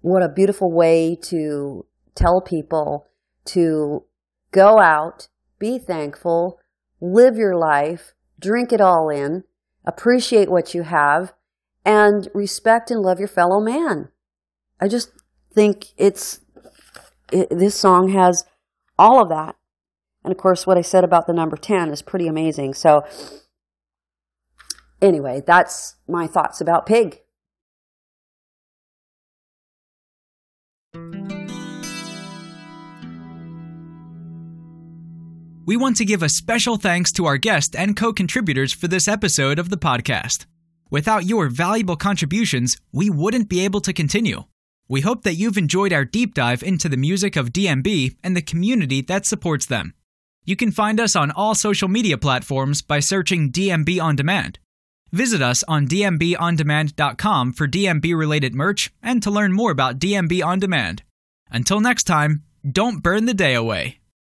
what a beautiful way to tell people to go out, be thankful, live your life, drink it all in, appreciate what you have, and respect and love your fellow man. I just think it's it, this song has all of that. And of course, what I said about the number 10 is pretty amazing. So, anyway, that's my thoughts about Pig. We want to give a special thanks to our guest and co contributors for this episode of the podcast. Without your valuable contributions, we wouldn't be able to continue. We hope that you've enjoyed our deep dive into the music of DMB and the community that supports them. You can find us on all social media platforms by searching DMB On Demand. Visit us on dmbondemand.com for DMB related merch and to learn more about DMB On Demand. Until next time, don't burn the day away.